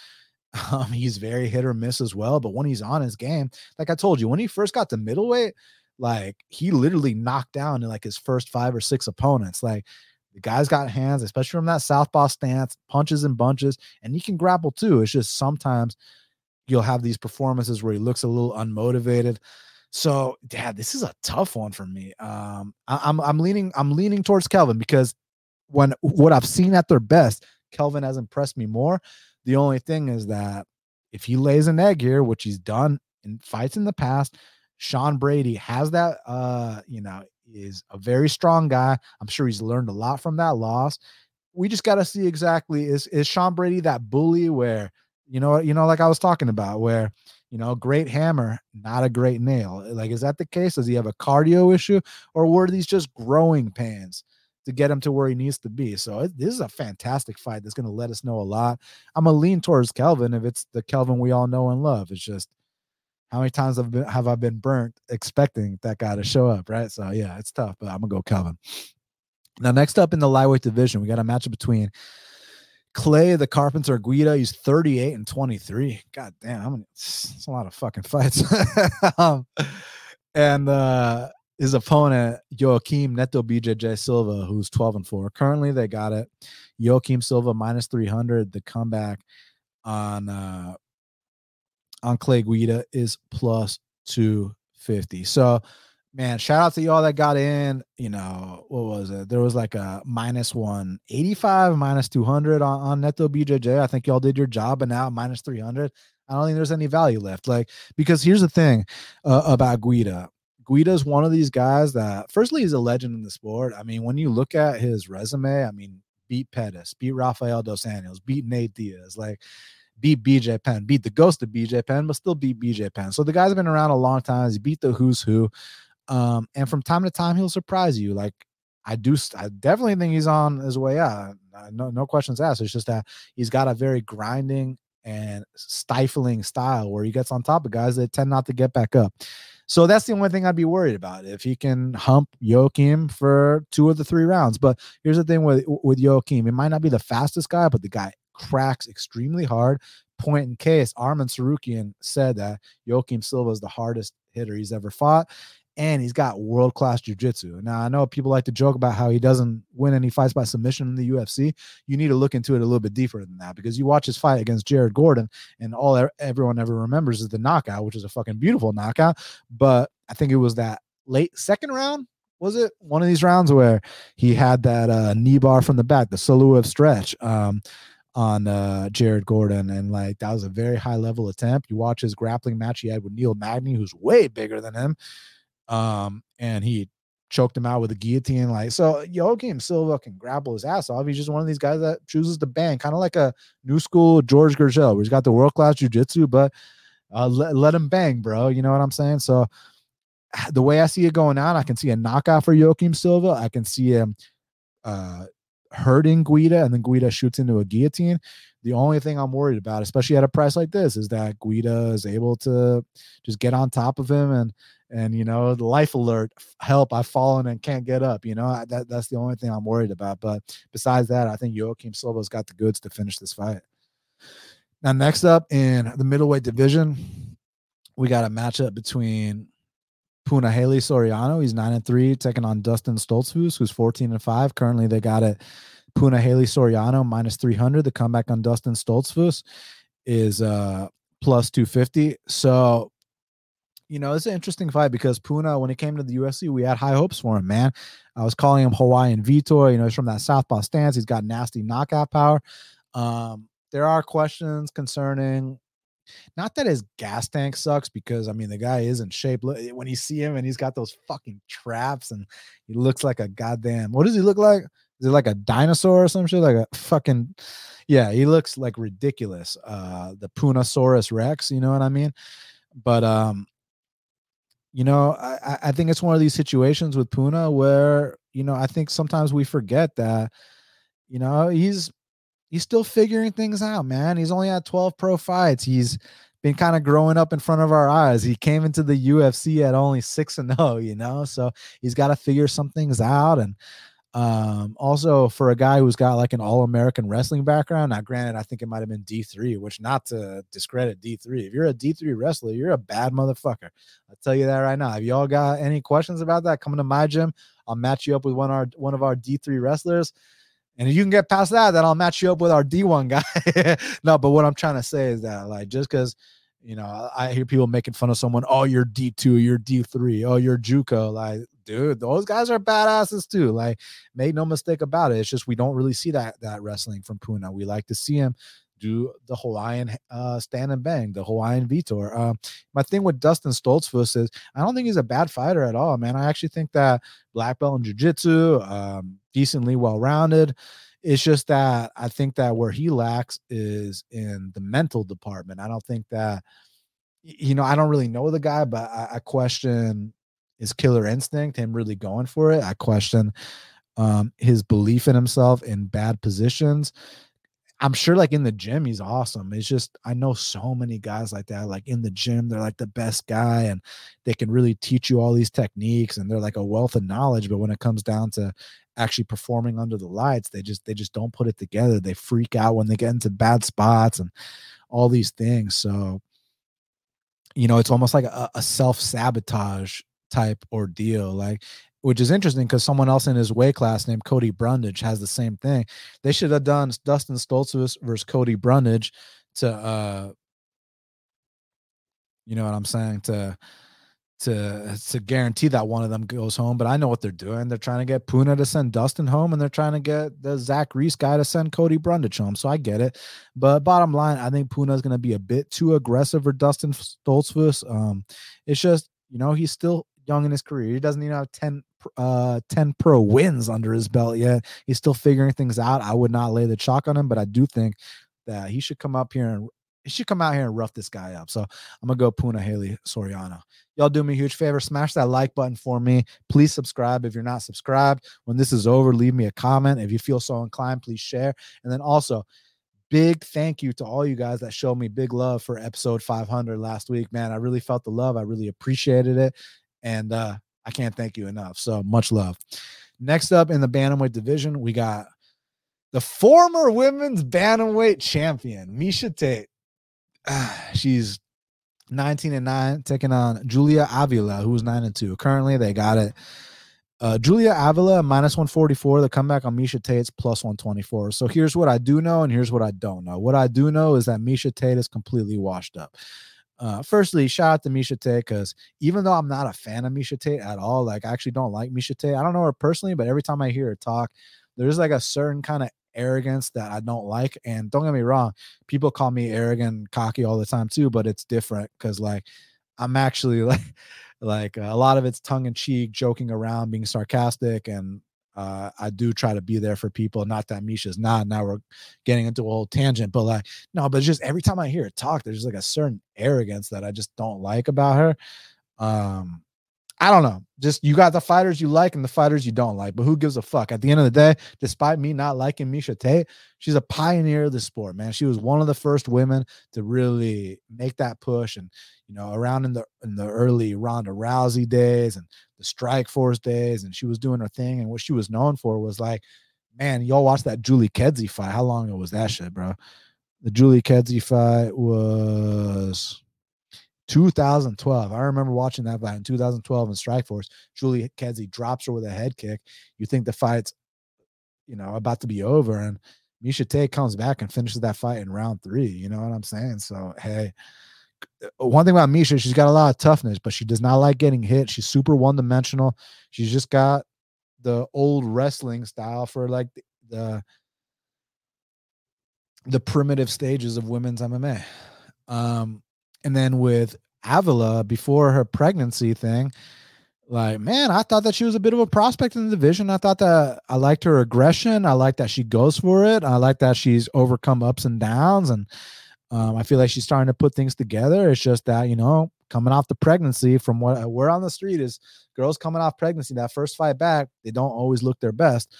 [SPEAKER 1] Um, he's very hit or miss as well. But when he's on his game, like I told you, when he first got to middleweight, like he literally knocked down like his first five or six opponents. Like the guy's got hands, especially from that southpaw stance, punches and bunches, and he can grapple too. It's just sometimes you'll have these performances where he looks a little unmotivated. So, Dad, this is a tough one for me. Um, I, I'm I'm leaning I'm leaning towards Kelvin because when what I've seen at their best, Kelvin has impressed me more. The only thing is that if he lays an egg here, which he's done in fights in the past, Sean Brady has that uh, you know, is a very strong guy. I'm sure he's learned a lot from that loss. We just got to see exactly is is Sean Brady that bully where you know you know like I was talking about where you know great hammer not a great nail. Like is that the case? Does he have a cardio issue or were these just growing pains to get him to where he needs to be? So this is a fantastic fight that's going to let us know a lot. I'm gonna lean towards kelvin if it's the kelvin we all know and love. It's just how many times have, been, have I been burnt expecting that guy to show up, right? So yeah, it's tough, but I'm gonna go Kelvin. Now, next up in the lightweight division, we got a matchup between Clay the Carpenter Guida. He's 38 and 23. God damn, I'm it's a lot of fucking fights. (laughs) um, and uh his opponent, Joaquim Neto BJJ Silva, who's 12 and 4. Currently, they got it. Joaquim Silva minus 300. The comeback on uh on Clay Guida is plus 250. So, man, shout out to y'all that got in. You know, what was it? There was like a minus 185, minus 200 on, on Neto BJJ. I think y'all did your job, and now minus 300. I don't think there's any value left. Like, because here's the thing uh, about Guida. Guida's one of these guys that, firstly, he's a legend in the sport. I mean, when you look at his resume, I mean, beat Pettis, beat Rafael Dos Anjos, beat Nate Diaz. Like, beat BJ Penn, beat the ghost of BJ Penn, but still beat BJ Penn. So the guy's been around a long time. He beat the who's who. Um, and from time to time, he'll surprise you. Like I do, I definitely think he's on his way out. No, no questions asked. It's just that he's got a very grinding and stifling style where he gets on top of guys that tend not to get back up. So that's the only thing I'd be worried about if he can hump Joaquim for two of the three rounds. But here's the thing with with Joaquim, it might not be the fastest guy, but the guy cracks extremely hard. Point in case, Arman Tsarukyan said that Joaquim Silva is the hardest hitter he's ever fought. And he's got world class jujitsu. Now, I know people like to joke about how he doesn't win any fights by submission in the UFC. You need to look into it a little bit deeper than that because you watch his fight against Jared Gordon, and all everyone ever remembers is the knockout, which is a fucking beautiful knockout. But I think it was that late second round was it one of these rounds where he had that uh, knee bar from the back, the Suloev stretch. Um, on uh, Jared Gordon, and like that was a very high level attempt. You watch his grappling match he had with Neil Magny, who's way bigger than him, um, and he choked him out with a guillotine. Like so, Joaquim Silva can grapple his ass off. He's just one of these guys that chooses to bang, kind of like a new school George Gurgel, where he's got the world class jujitsu, but uh, let, let him bang, bro. You know what I'm saying? So the way I see it going on, I can see a knockout for Joaquim Silva. I can see him uh, hurting Guida and then Guida shoots into a guillotine. The only thing I'm worried about, especially at a price like this, is that Guida is able to just get on top of him and and you know the life alert help I've fallen and can't get up. You know that that's the only thing I'm worried about. But besides that, I think Joaquim Silva's got the goods to finish this fight. Now, next up in the middleweight division, we got a matchup between Punahele Soriano. He's nine and three, taking on Dustin Stoltzfus, who's 14 and five. Currently, they got it. Punahele Soriano minus 300. The comeback on Dustin Stoltzfus is uh plus 250. So, you know, it's an interesting fight because Puna, when he came to the UFC, we had high hopes for him, man. I was calling him Hawaiian Vitor. You know, he's from that southpaw stance. He's got nasty knockout power. Um, there are questions concerning not that his gas tank sucks because I mean the guy is in shape. When you see him and he's got those fucking traps and he looks like a goddamn. What does he look like? Is it like a dinosaur or some shit? Like a fucking yeah, he looks like ridiculous. Uh the Punosaurus Rex, you know what I mean? But um, you know, I, I think it's one of these situations with Puna where, you know, I think sometimes we forget that, you know, he's he's still figuring things out, man. He's only had 12 pro fights. He's been kind of growing up in front of our eyes. He came into the UFC at only 6 and 0, you know. So he's got to figure some things out and um, also for a guy who's got like an all-American wrestling background. Now, granted, I think it might have been D3, which not to discredit D3. If you're a D3 wrestler, you're a bad motherfucker. I'll tell you that right now. If y'all got any questions about that, coming to my gym. I'll match you up with one our one of our D3 wrestlers. And if you can get past that, then I'll match you up with our D1 (laughs) guy. no, but what I'm trying to say is that, like, just because You know, I hear people making fun of someone. Oh, you're D two, you're D three. Oh, you're JUCO. Like, dude, those guys are badasses too. Like, make no mistake about it. It's just we don't really see that that wrestling from Puna. We like to see him do the Hawaiian uh, stand and bang, the Hawaiian Vitor. Uh, my thing with Dustin Stoltzfus is I don't think he's a bad fighter at all, man. I actually think that black belt in jiu-jitsu, um, decently well-rounded. It's just that I think that where he lacks is in the mental department. I don't think that, you know, I don't really know the guy, but I, I question his killer instinct, him really going for it. I question um, his belief in himself in bad positions. I'm sure like in the gym he's awesome. It's just I know so many guys like that. Like in the gym, they're like the best guy and they can really teach you all these techniques and they're like a wealth of knowledge. But when it comes down to actually performing under the lights, they just they just don't put it together. They freak out when they get into bad spots and all these things. So you know, it's almost like a, a self-sabotage type ordeal. Like which is interesting because someone else in his weight class named Cody Brundage has the same thing. They should have done Dustin Stoltzfus versus Cody Brundage to, uh, you know what I'm saying to to to guarantee that one of them goes home. But I know what they're doing. They're trying to get Puna to send Dustin home, and they're trying to get the Zach Reese guy to send Cody Brundage home. So I get it. But bottom line, I think Puna is going to be a bit too aggressive for Dustin Stoltzfus. Um, it's just you know he's still young in his career. He doesn't even have 10 uh 10 pro wins under his belt yet. He's still figuring things out. I would not lay the chalk on him, but I do think that he should come up here and he should come out here and rough this guy up. So I'm gonna go Punahele Soriano. Y'all do me a huge favor. Smash that like button for me. Please subscribe if you're not subscribed. When this is over, leave me a comment. If you feel so inclined, please share. And then also big thank you to all you guys that showed me big love for episode 500 last week man i really felt the love i really appreciated it and uh I can't thank you enough. So much love. Next up in the bantamweight division, we got the former women's bantamweight champion, Miesha Tate. (sighs) she's 19 and 9, taking on Julia Avila, who's 9 and 2. Currently, they got it. Uh, Julia Avila minus 144. The comeback on Miesha Tate's plus 124. So here's what I do know, and here's what I don't know. What I do know is that Miesha Tate is completely washed up. Uh, firstly, shout out to Miesha Tate because even though I'm not a fan of Miesha Tate at all, like I actually don't like Miesha Tate. I don't know her personally, but every time I hear her talk, there's like a certain kind of arrogance that I don't like. And don't get me wrong, people call me arrogant, cocky all the time too, but it's different because like I'm actually (laughs) like like a lot of it's tongue in cheek, joking around, being sarcastic, and uh, I do try to be there for people. Not that Miesha's not. Now we're getting into a whole tangent, but like, no, but just every time I hear her talk, there's like a certain arrogance that I just don't like about her. Um, I don't know. Just you got the fighters you like and the fighters you don't like, but who gives a fuck? At the end of the day, despite me not liking Miesha Tate, she's a pioneer of the sport, man. She was one of the first women to really make that push, and you know, around in the in the early Ronda Rousey days and the Strikeforce days, and she was doing her thing. And what she was known for was like, man, y'all watch that Julie Kedzie fight. How long ago was that shit, bro? The Julie Kedzie fight was 2012. I remember watching that fight in 2012 in Strikeforce. Julie Kedzie drops her with a head kick. You think the fight's, you know, about to be over, and Miesha Tate comes back and finishes that fight in round three. You know what I'm saying? So hey, one thing about Miesha, she's got a lot of toughness, but she does not like getting hit. She's super one dimensional. She's just got the old wrestling style for like the, the primitive stages of women's MMA. Um, and then with Avila before her pregnancy thing, like, man, I thought that she was a bit of a prospect in the division. I thought that I liked her aggression. I like that she goes for it. I like that she's overcome ups and downs. And um, I feel like she's starting to put things together. It's just that, you know, coming off the pregnancy from what we're on the street is girls coming off pregnancy, that first fight back, they don't always look their best.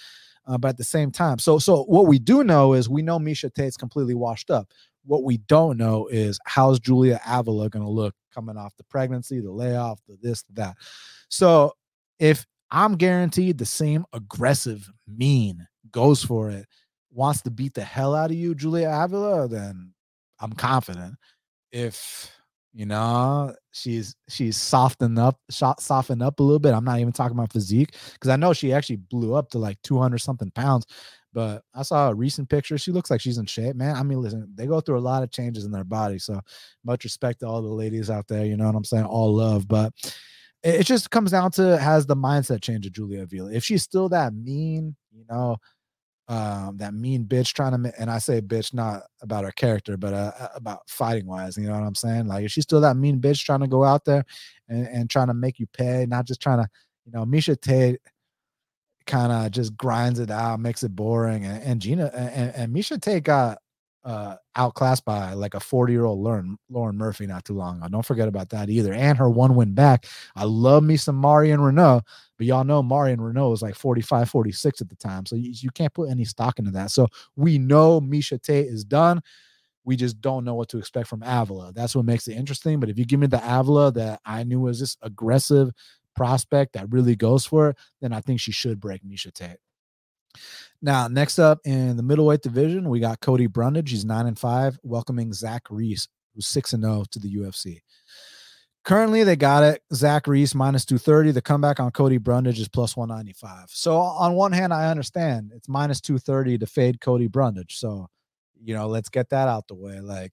[SPEAKER 1] Uh, but at the same time, so so what we do know is we know Miesha Tate's completely washed up. What we don't know is how's Julia Avila going to look coming off the pregnancy, the layoff, the this, the that. So if I'm guaranteed the same aggressive, mean, goes for it, wants to beat the hell out of you, Julia Avila, then I'm confident. If You know, she's she's softened up, softened up a little bit. I'm not even talking about physique because I know she actually blew up to like 200 something pounds. But I saw a recent picture. She looks like she's in shape, man. I mean, listen, they go through a lot of changes in their body. So much respect to all the ladies out there. You know what I'm saying? All love, but it, just comes down to has the mindset change of Julia Avila. If she's still that mean, you know, um, that mean bitch trying to, and I say bitch not about her character, but uh, about fighting wise. You know what I'm saying? Like, if she's still that mean bitch trying to go out there and, and trying to make you pay, not just trying to, you know, Miesha Tate kind of just grinds it out, makes it boring, and, and Gina and, and Miesha Tate got uh, outclassed by like a 40 year old Lauren, Lauren Murphy not too long ago. Don't forget about that either. And her one win back. I love me some Marion Reneau, but y'all know Marion Reneau was like 45, 46 at the time. So you, you can't put any stock into that. So we know Miesha Tate is done. We just don't know what to expect from Avila. That's what makes it interesting. But if you give me the Avila that I knew was this aggressive prospect that really goes for it, then I think she should break Miesha Tate. Now, next up in the middleweight division, we got Cody Brundage. He's nine and five, welcoming Zach Reese, who's six and zero to the UFC. Currently, they got it. Zach Reese minus 230. The comeback on Cody Brundage is plus 195. So, on one hand, I understand it's minus 230 to fade Cody Brundage. So, you know, let's get that out the way. Like,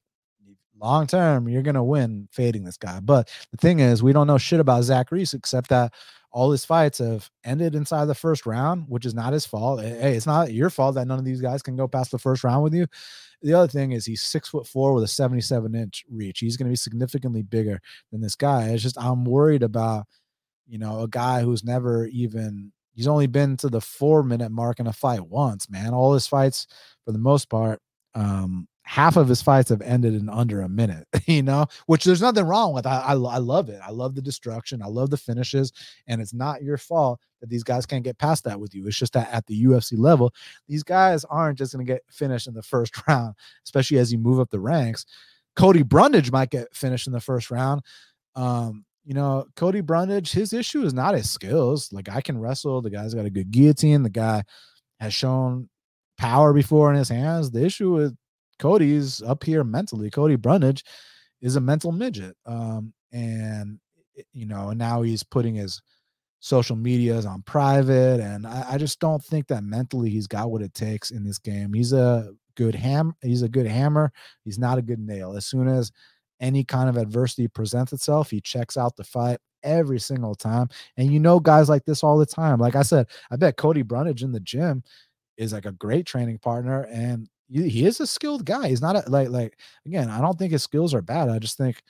[SPEAKER 1] long term, you're going to win fading this guy. But the thing is, we don't know shit about Zach Reese except that all his fights have ended inside the first round, which is not his fault. Hey, it's not your fault that none of these guys can go past the first round with you. The other thing is he's six foot four with a 77 inch reach. He's going to be significantly bigger than this guy. It's just I'm worried about, you know, a guy who's never even he's only been to the four minute mark in a fight once, man. All his fights, for the most part, um, half of his fights have ended in under a minute, (laughs) you know, which there's nothing wrong with. I, I, I, love it. I love the destruction. I love the finishes. And it's not your fault that these guys can't get past that with you. It's just that at the UFC level, these guys aren't just going to get finished in the first (laughs) round, especially as you move up the ranks. Cody Brundage might get finished in the first round. Um, you know, Cody Brundage, his issue is not his skills. Like I can wrestle. The guy's got a good guillotine. The guy has shown power before in his hands. The issue with Cody's up here mentally. Cody Brundage is a mental midget. Um, and you know, and now he's putting his social medias on private. And I, I, just don't think that mentally he's got what it takes in this game. He's a good ham, he's a good hammer, he's not a good nail. As soon as any kind of adversity presents itself, he checks out the fight every single time. And you know, guys like this all the time. Like I said, I bet Cody Brundage in the gym is like a great training partner. And he is a skilled guy. He's not a, like like again. I don't think his skills are bad. I just think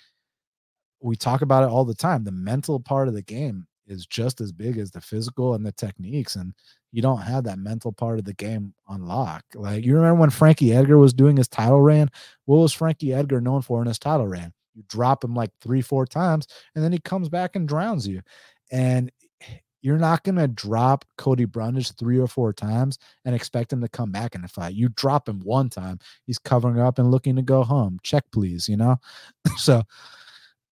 [SPEAKER 1] we talk about it all the time. The mental part of the game is just as big as the physical and the techniques, and you don't have that mental part of the game on lock. Like you remember when Frankie Edgar was doing his title reign? What was Frankie Edgar known for in his title reign? You drop him like three, four times, and then he comes back and drowns you. And you're not going to drop Cody Brundage three or four times and expect him to come back in the fight. You drop him one time, he's covering up and looking to go home. Check, please, you know? (laughs) so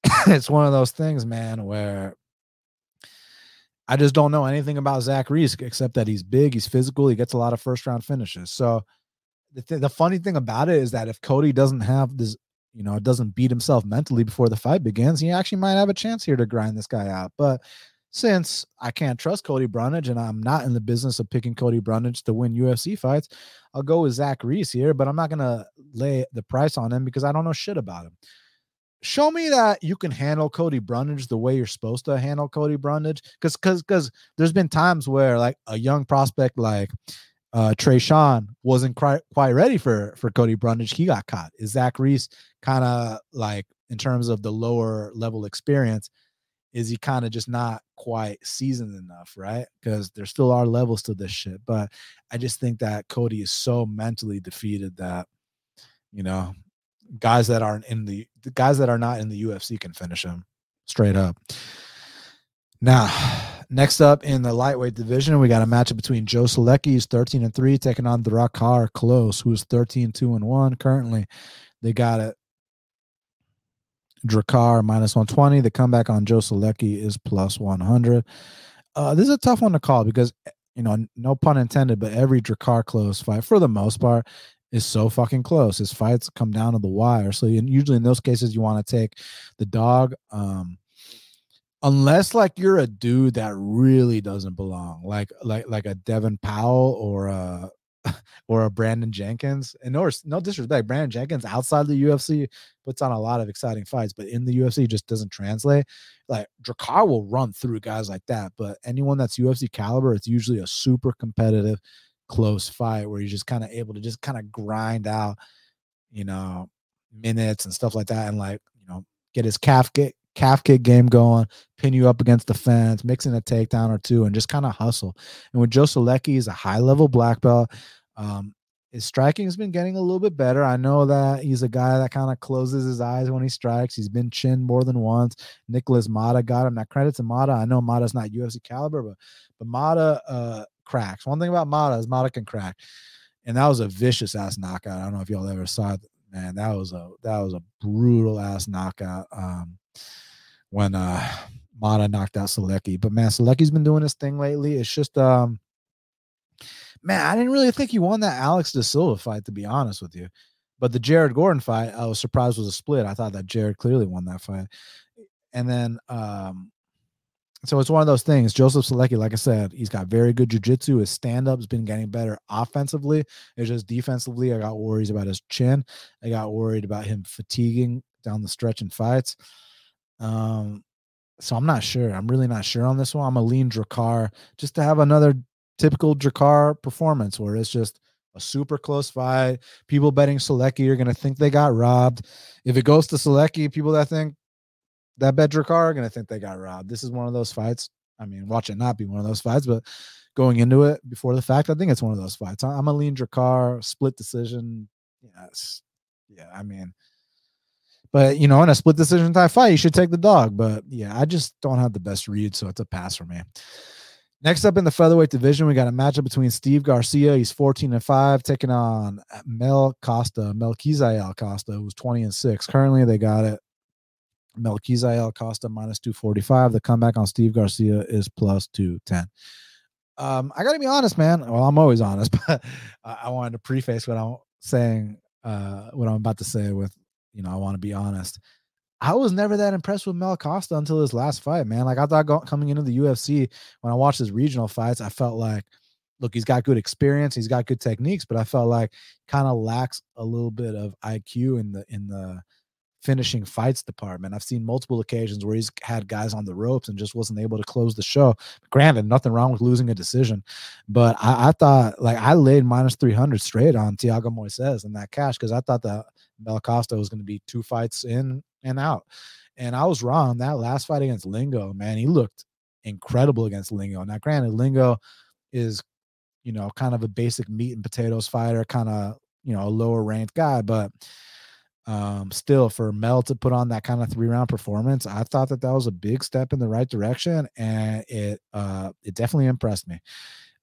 [SPEAKER 1] (coughs) it's one of those things, man, where I just don't know anything about Zach Reese except that he's big, he's physical, he gets a lot of first round finishes. So the, th- the funny thing about it is that if Cody doesn't have this, you know, doesn't beat himself mentally before the fight begins, he actually might have a chance here to grind this guy out. But since I can't trust Cody Brundage and I'm not in the business of picking Cody Brundage to win UFC fights, I'll go with Zach Reese here, but I'm not going to lay the price on him because I don't know shit about him. Show me that you can handle Cody Brundage the way you're supposed to handle Cody Brundage. Because because because there's been times where like a young prospect like uh Trey Sean wasn't quite quite ready for for Cody Brundage. He got caught. Is Zach Reese kind of like in terms of the lower level experience? Is he kind of just not quite seasoned enough, right? Because there still are levels to this shit. But I just think that Cody is so mentally defeated that, you know, guys that aren't in the, the guys that are not in the UFC can finish him straight up. Now, (sighs) next up in the lightweight division, we got a matchup between Joe Solecki, who's 13 and 3, taking on Drakkar Klose, who's 13, 2 and 1 currently. They got it Drakkar minus 120. The comeback on Joe Solecki is plus 100. Uh, this is a tough one to call because, you know, no pun intended, but every Drakkar Klose fight, for the most part, is so fucking close. His fights come down to the wire. So usually in those cases, you want to take the dog. Um, unless like you're a dude that really doesn't belong, like like like a Devin Powell or a (laughs) or a Brandon Jenkins. And no, no disrespect, Brandon Jenkins outside the UFC puts on a lot of exciting fights, but in the UFC just doesn't translate. Like Drakkar will run through guys like that, but anyone that's UFC caliber, it's usually a super competitive, close fight where you're just kind of able to just kind of grind out, you know, minutes and stuff like that, and like you know get his calf get calf kick game going, pin you up against the fence, mixing a takedown or two, and just kind of hustle. And with Joe Solecki, he's a high level black belt. Um, his striking has been getting a little bit better. I know that he's a guy that kind of closes his eyes when he strikes. He's been chinned more than once. Nikolas Motta got him. Now credit to Motta. I know Motta's not UFC caliber, but but Motta uh, cracks. One thing about Motta is Motta can crack, and that was a vicious ass knockout. I don't know if y'all ever saw it. Man, that was a that was a brutal ass knockout. Um, when uh Motta knocked out Solecki. But man, Solecki's been doing this thing lately. It's just um man, I didn't really think he won that Alex De Silva fight, to be honest with you. But the Jared Gordon fight, I was surprised was a split. I thought that Jared clearly won that fight. And then um so it's one of those things. Joseph Solecki, like I said, he's got very good jujitsu. His stand up's been getting better offensively. It's just defensively. I got worries about his chin. I got worried about him fatiguing down the stretch in fights. Um, so I'm not sure. I'm really not sure on this one. I'm a lean Drakkar just to have another typical Drakkar performance where it's just a super close fight. People betting Solecki are going to think they got robbed. If it goes to Solecki, people that think that bet Drakkar are going to think they got robbed. This is one of those fights. I mean, watch it not be one of those fights, but going into it before the fact, I think it's one of those fights. I'm a lean Drakkar split decision. Yes. Yeah. I mean, but you know, in a split decision type fight, you should take the dog. But yeah, I just don't have the best read, so it's a pass for me. Next up in the featherweight division, we got a matchup between Steve Garcia. He's 14 and 5, taking on Mel Costa, Melquizael Costa, who's 20 and 6. Currently, they got it. Melquizael Costa minus 245. The comeback on Steve Garcia is plus 210. Um, I gotta be honest, man. Well, I'm always honest, (laughs) but I wanted to preface what I'm saying, uh, what I'm about to say with you know, I want to be honest. I was never that impressed with Mel Costa until his last fight, man. Like I thought coming into the UFC, when I watched his regional fights, I felt like, look, he's got good experience, he's got good techniques, but I felt like kind of lacks a little bit of IQ in the in the finishing fights department. I've seen multiple occasions where he's had guys on the ropes and just wasn't able to close the show. Granted, nothing wrong with losing a decision, but I, I thought like I laid minus 300 straight on Thiago Moises and that cash because I thought that Mel Costa was going to be two fights in and out. And I was wrong. That last fight against Lingo, man, he looked incredible against Lingo. Now, granted, Lingo is, you know, kind of a basic meat and potatoes fighter, kind of, you know, a lower ranked guy, but um, still for Mel to put on that kind of three round performance, I thought that that was a big step in the right direction, and it uh, it definitely impressed me.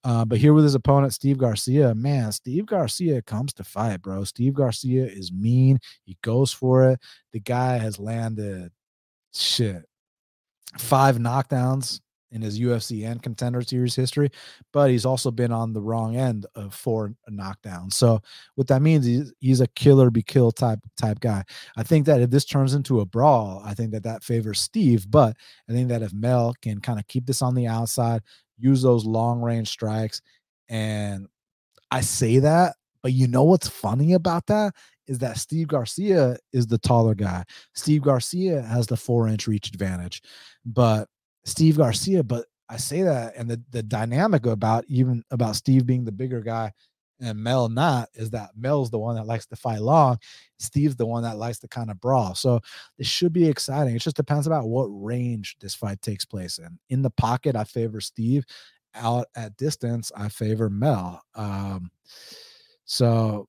[SPEAKER 1] Uh, but here with his opponent, Steve Garcia, man, Steve Garcia comes to fight, bro. Steve Garcia is mean. He goes for it. The guy has landed shit five knockdowns in his UFC and contender series history, but he's also been on the wrong end of four knockdowns. So what that means is he's a killer be killed type type guy. I think that if this turns into a brawl, I think that that favors Steve. But I think that if Mel can kind of keep this on the outside, use those long range strikes, and I say that, but you know what's funny about that is that Steve Garcia is the taller guy. Steve Garcia has the four inch reach advantage, but Steve Garcia, but I say that, and the the dynamic about even about Steve being the bigger guy and Mel not is that Mel's the one that likes to fight long. Steve's the one that likes to kind of brawl. So this should be exciting. It just depends about what range this fight takes place in. In the pocket, I favor Steve. Out at distance, I favor Mel. Um, so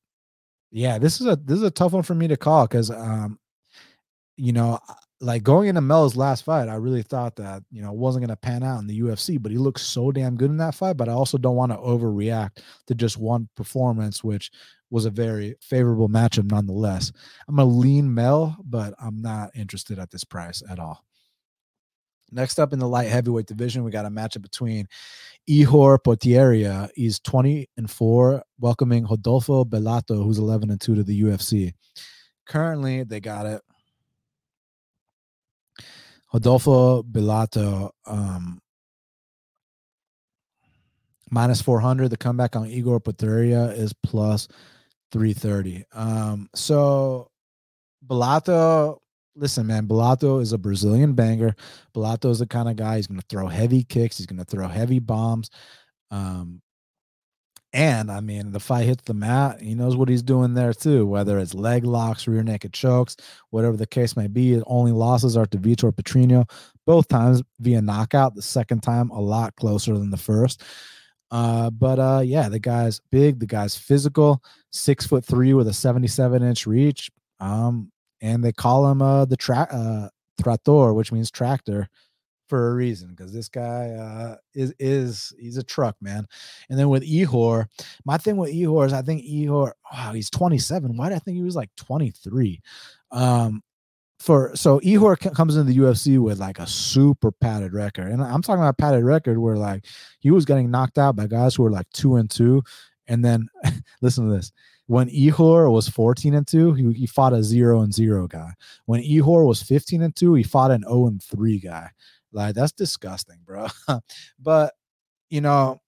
[SPEAKER 1] yeah, this is a this is a tough one for me to call because um, you know, like going into Mel's last fight, I really thought that you know wasn't going to pan out in the UFC, but he looked so damn good in that fight. But I also don't want to overreact to just one performance, which was a very favorable matchup nonetheless. I'm a lean Mel, but I'm not interested at this price at all. Next up in the light heavyweight division, we got a matchup between Ihor Poteria. He's 20 and 4, welcoming Rodolfo Bellato, who's 11 and 2 to the UFC. Currently, they got it. Rodolfo Bellato, um, minus 400. The comeback on Igor Poteria is plus 330. Um, so Bellato listen, man, Bellato is a Brazilian banger. Bellato is the kind of guy he's going to throw heavy kicks. He's going to throw heavy bombs. Um, and I mean, the fight hits the mat. He knows what he's doing there too. Whether it's leg locks, rear naked chokes, whatever the case may be. Only losses are to Vitor Petrino, both times via knockout. The second time a lot closer than the first. Uh, but uh, yeah, the guy's big. The guy's physical. Six foot three with a seventy-seven inch reach. Um, and they call him uh, the track uh, trator, which means tractor, for a reason because this guy uh, is is he's a truck man. And then with Ihor, my thing with Ihor is I think Ihor, wow, he's 27. Why did I think he was like 23? Um, for so Ihor comes into the UFC with like a super padded record, and I'm talking about padded record where like he was getting knocked out by guys who were like two and two, and then (laughs) listen to this when Ihor was 14 and 2, he, he fought a 0 and 0 guy. When Ihor was 15 and 2, he fought an 0 and 3 guy. Like that's disgusting, bro. (laughs) but you know,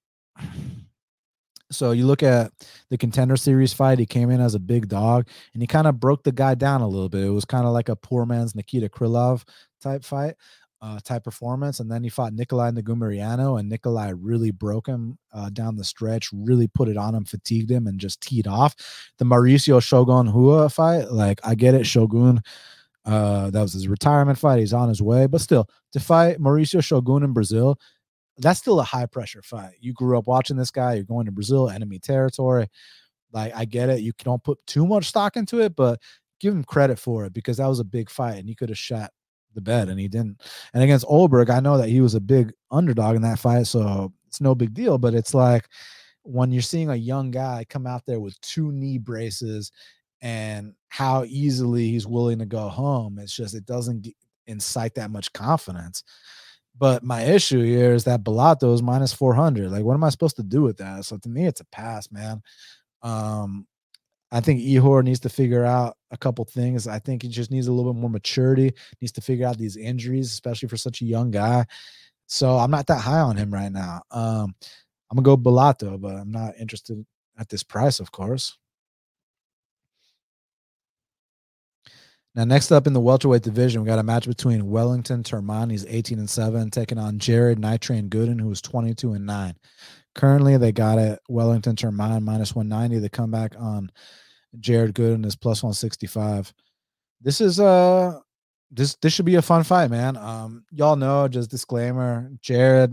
[SPEAKER 1] so you look at the contender series fight, he came in as a big dog and he kind of broke the guy down a little bit. It was kind of like a poor man's Nikita Krylov type fight uh, type performance. And then he fought Nicolae Negumereanu, and Nikolai really broke him uh, down the stretch, really put it on him, fatigued him, and just teed off. The Mauricio Shogun Hua fight, like I get it, Shogun. Uh, that was his retirement fight. He's on his way, but still, to fight Mauricio Shogun in Brazil, that's still a high pressure fight. You grew up watching this guy. You're going to Brazil, enemy territory. Like I get it. You don't put too much stock into it, but give him credit for it because that was a big fight, and he could have shot the bed and he didn't. And against Olberg, I know that he was a big underdog in that fight, so it's no big deal. But it's like when you're seeing a young guy come out there with two knee braces and how easily he's willing to go home, it's just it doesn't incite that much confidence. But my issue here is that Bellato is minus 400. Like, what am I supposed to do with that? So to me, it's a pass, man. Um, I think Ihor needs to figure out a couple things. I think he just needs a little bit more maturity, needs to figure out these injuries, especially for such a young guy. So I'm not that high on him right now. Um, I'm gonna go Bellato, but I'm not interested at this price, of course. Now, next up in the welterweight division, we got a match between Wellington Turman, he's 18 and 7, taking on Jared Nitrain Gooden, who is 22 and 9. Currently, they got it Wellington Turman minus 190. The comeback on Jared Gooden is plus 165. This is uh this this should be a fun fight, man. Um, y'all know, just disclaimer, Jared,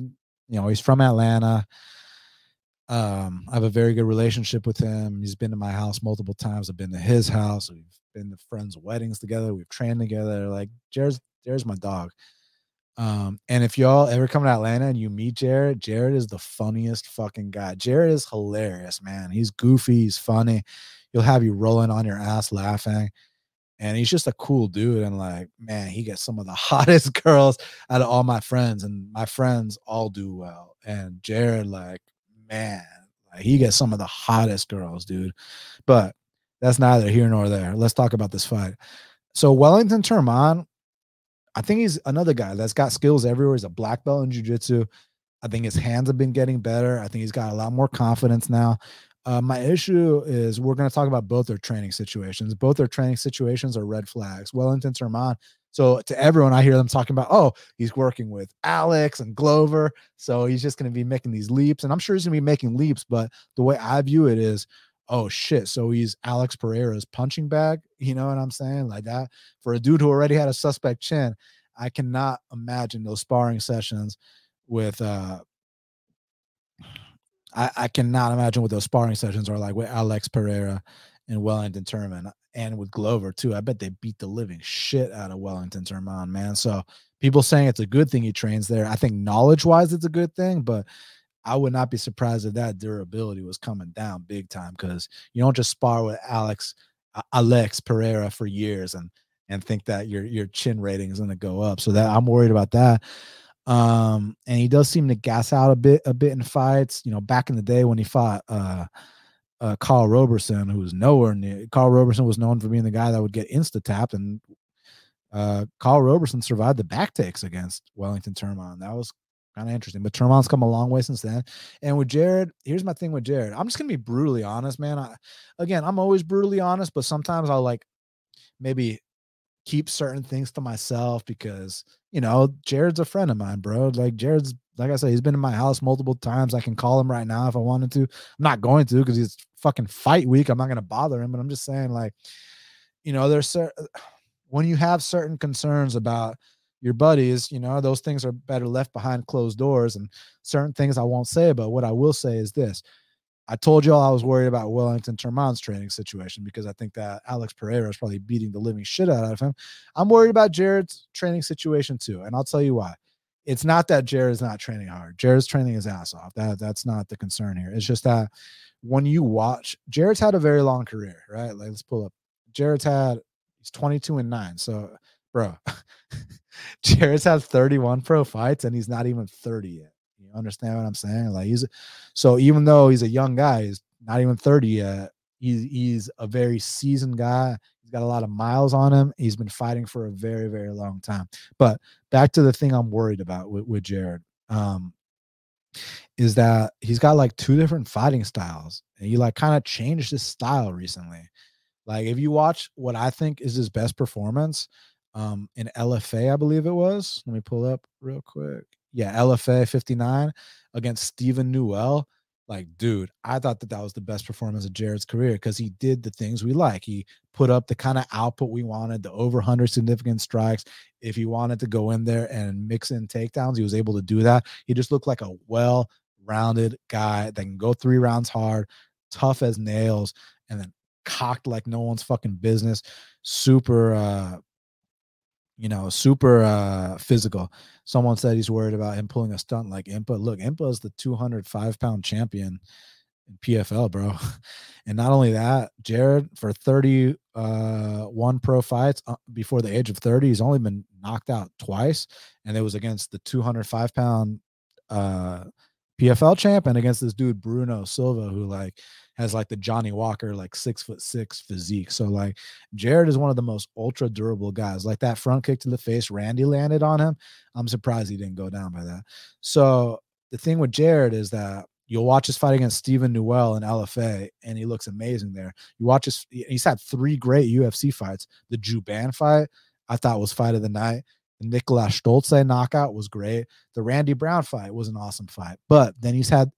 [SPEAKER 1] you know, he's from Atlanta. Um, I have a very good relationship with him. He's been to my house multiple times. I've been to his house. We've been to friends' weddings together. We've trained together. Like Jared's Jared's my dog. Um, and if y'all ever come to Atlanta and you meet Jared, Jared is the funniest fucking guy. Jared is hilarious, man. He's goofy, he's funny he'll have you rolling on your ass laughing. And he's just a cool dude. And like, man, he gets some of the (laughs) hottest girls out of all my friends. And my friends all do well. And Jared, like, man, like he gets some of the hottest girls, dude. But that's neither here nor there. Let's talk about this fight. So Wellington Turman, I think he's another guy that's got skills everywhere. He's a black belt in jiu-jitsu. I think his hands have been getting better. I think he's got a lot more confidence now. Uh, my issue is we're going to talk about both their training situations. Both their training situations are red flags. Wellington Turman. So to everyone, I hear them talking about, oh, he's working with Alex and Glover. So he's just going to be making these leaps. And I'm sure he's going to be making leaps. But the way I view it is, oh shit. So he's Alex Pereira's punching bag. You know what I'm saying? Like that for a dude who already had a suspect chin. I cannot imagine those sparring sessions with uh I, I cannot imagine what those sparring sessions are like with Alex Pereira and Wellington Turman and with Glover too. I bet they beat the living shit out of Wellington Turman, man. So people saying it's a good thing he trains there. I think knowledge wise, it's a good thing, but I would not be surprised if that durability was coming down big time because you don't just spar with Alex Alex Pereira for years and and think that your your chin rating is going to go up. So that I'm worried about that. Um, and he does seem to gas out a bit a bit in fights. You know, back in the day when he fought uh uh Karl Roberson, who was nowhere near Karl Roberson was known for being the guy that would get insta tapped and uh Karl Roberson survived the back takes against Wellington Turman. That was kind of interesting. But Turman's come a long way since then. And with Jared, here's my thing with Jared. I'm just gonna be brutally honest, man. I, again, I'm always brutally honest, but sometimes I'll like maybe keep certain things to myself because you know Jared's a friend of mine, bro. Like Jared's, like I said, he's been in my house multiple times. I can call him right now if I wanted to. I'm not going to because he's fucking fight week. I'm not gonna bother him, but I'm just saying, like, you know, there's when you have certain concerns about your buddies, you know, those things are better left behind closed doors. And certain things I won't say, but what I will say is this. I told y'all I was worried about Wellington Turman's training situation because I think that Alex Pereira is probably beating the living shit out of him. I'm worried about Jared's training situation too. And I'll tell you why. It's not that Jared's not training hard. Jared's training his ass off. That that's not the concern here. It's just that when you watch, Jared's had a very long career, right? Like let's pull up. Jared's had he's 22 and 9. So, bro, (laughs) Jared's had 31 pro fights and he's not even 30 yet. You understand what I'm saying? Like he's so even though he's a young guy, he's not even 30 yet. He's he's a very seasoned guy. He's got a lot of miles on him. He's been fighting for a very, very long time. But back to the thing I'm worried about with, with Jared. Um, is that he's got like two different fighting styles and he like kind of changed his style recently. Like if you watch what I think is his best performance, um, in LFA, I believe it was. Let me pull up real quick. Yeah, LFA 59 against Stephen Newell. Like, dude, I thought that that was the best performance of Jared's career because he did the things we like. He put up the kind of output we wanted, the over 100 significant strikes. If he wanted to go in there and mix in takedowns, he was able to do that. He just looked like a well rounded guy that can go three rounds hard, tough as nails, and then cocked like no one's fucking business. Super uh you know, super uh physical. Someone said he's worried about him pulling a stunt like Impa. Look, Impa is the 205 pound champion in PFL, bro. (laughs) And not only that, Jared for 31 uh, pro fights uh, before the age of 30, he's only been knocked out twice, and it was against the 205 pound uh PFL champ and against this dude Bruno Silva, who like has like the Johnny Walker like six foot six physique. So like Jared is one of the most ultra durable guys. Like that front kick to the face Randy landed on him. I'm surprised he didn't go down by that. So the thing with Jared is that you'll watch his fight against Stephen Newell in LFA, and he looks amazing there. You watch his he's had three great UFC fights. The Jouban fight, I thought was fight of the night. The Nicolas Stolze knockout was great. The Randy Brown fight was an awesome fight. But then he's had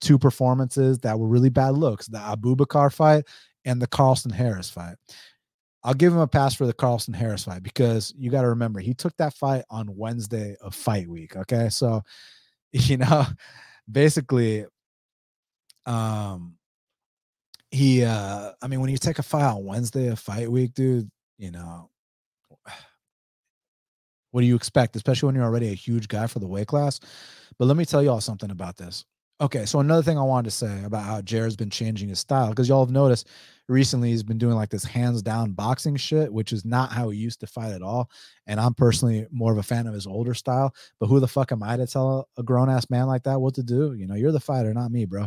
[SPEAKER 1] two performances that were really bad looks the Abubakar fight and the Carlston Harris fight. I'll give him a pass for the Carlston Harris fight because you got to remember he took that fight on Wednesday of fight week. Okay. So, (laughs) you know, basically, um, he, uh, I mean, when you take a fight on Wednesday of fight week, dude, you know, what do you expect, especially when you're already a huge guy for the weight class? But let me tell you all something about this. Okay, so another thing I wanted to say about how Jared's been changing his style because y'all have noticed recently he's been doing like this hands down boxing shit, which is not how he used to fight at all. And I'm personally more of a fan of his older style. But who the fuck am I to tell a grown ass man like that what to do? You know, you're the fighter, not me, bro.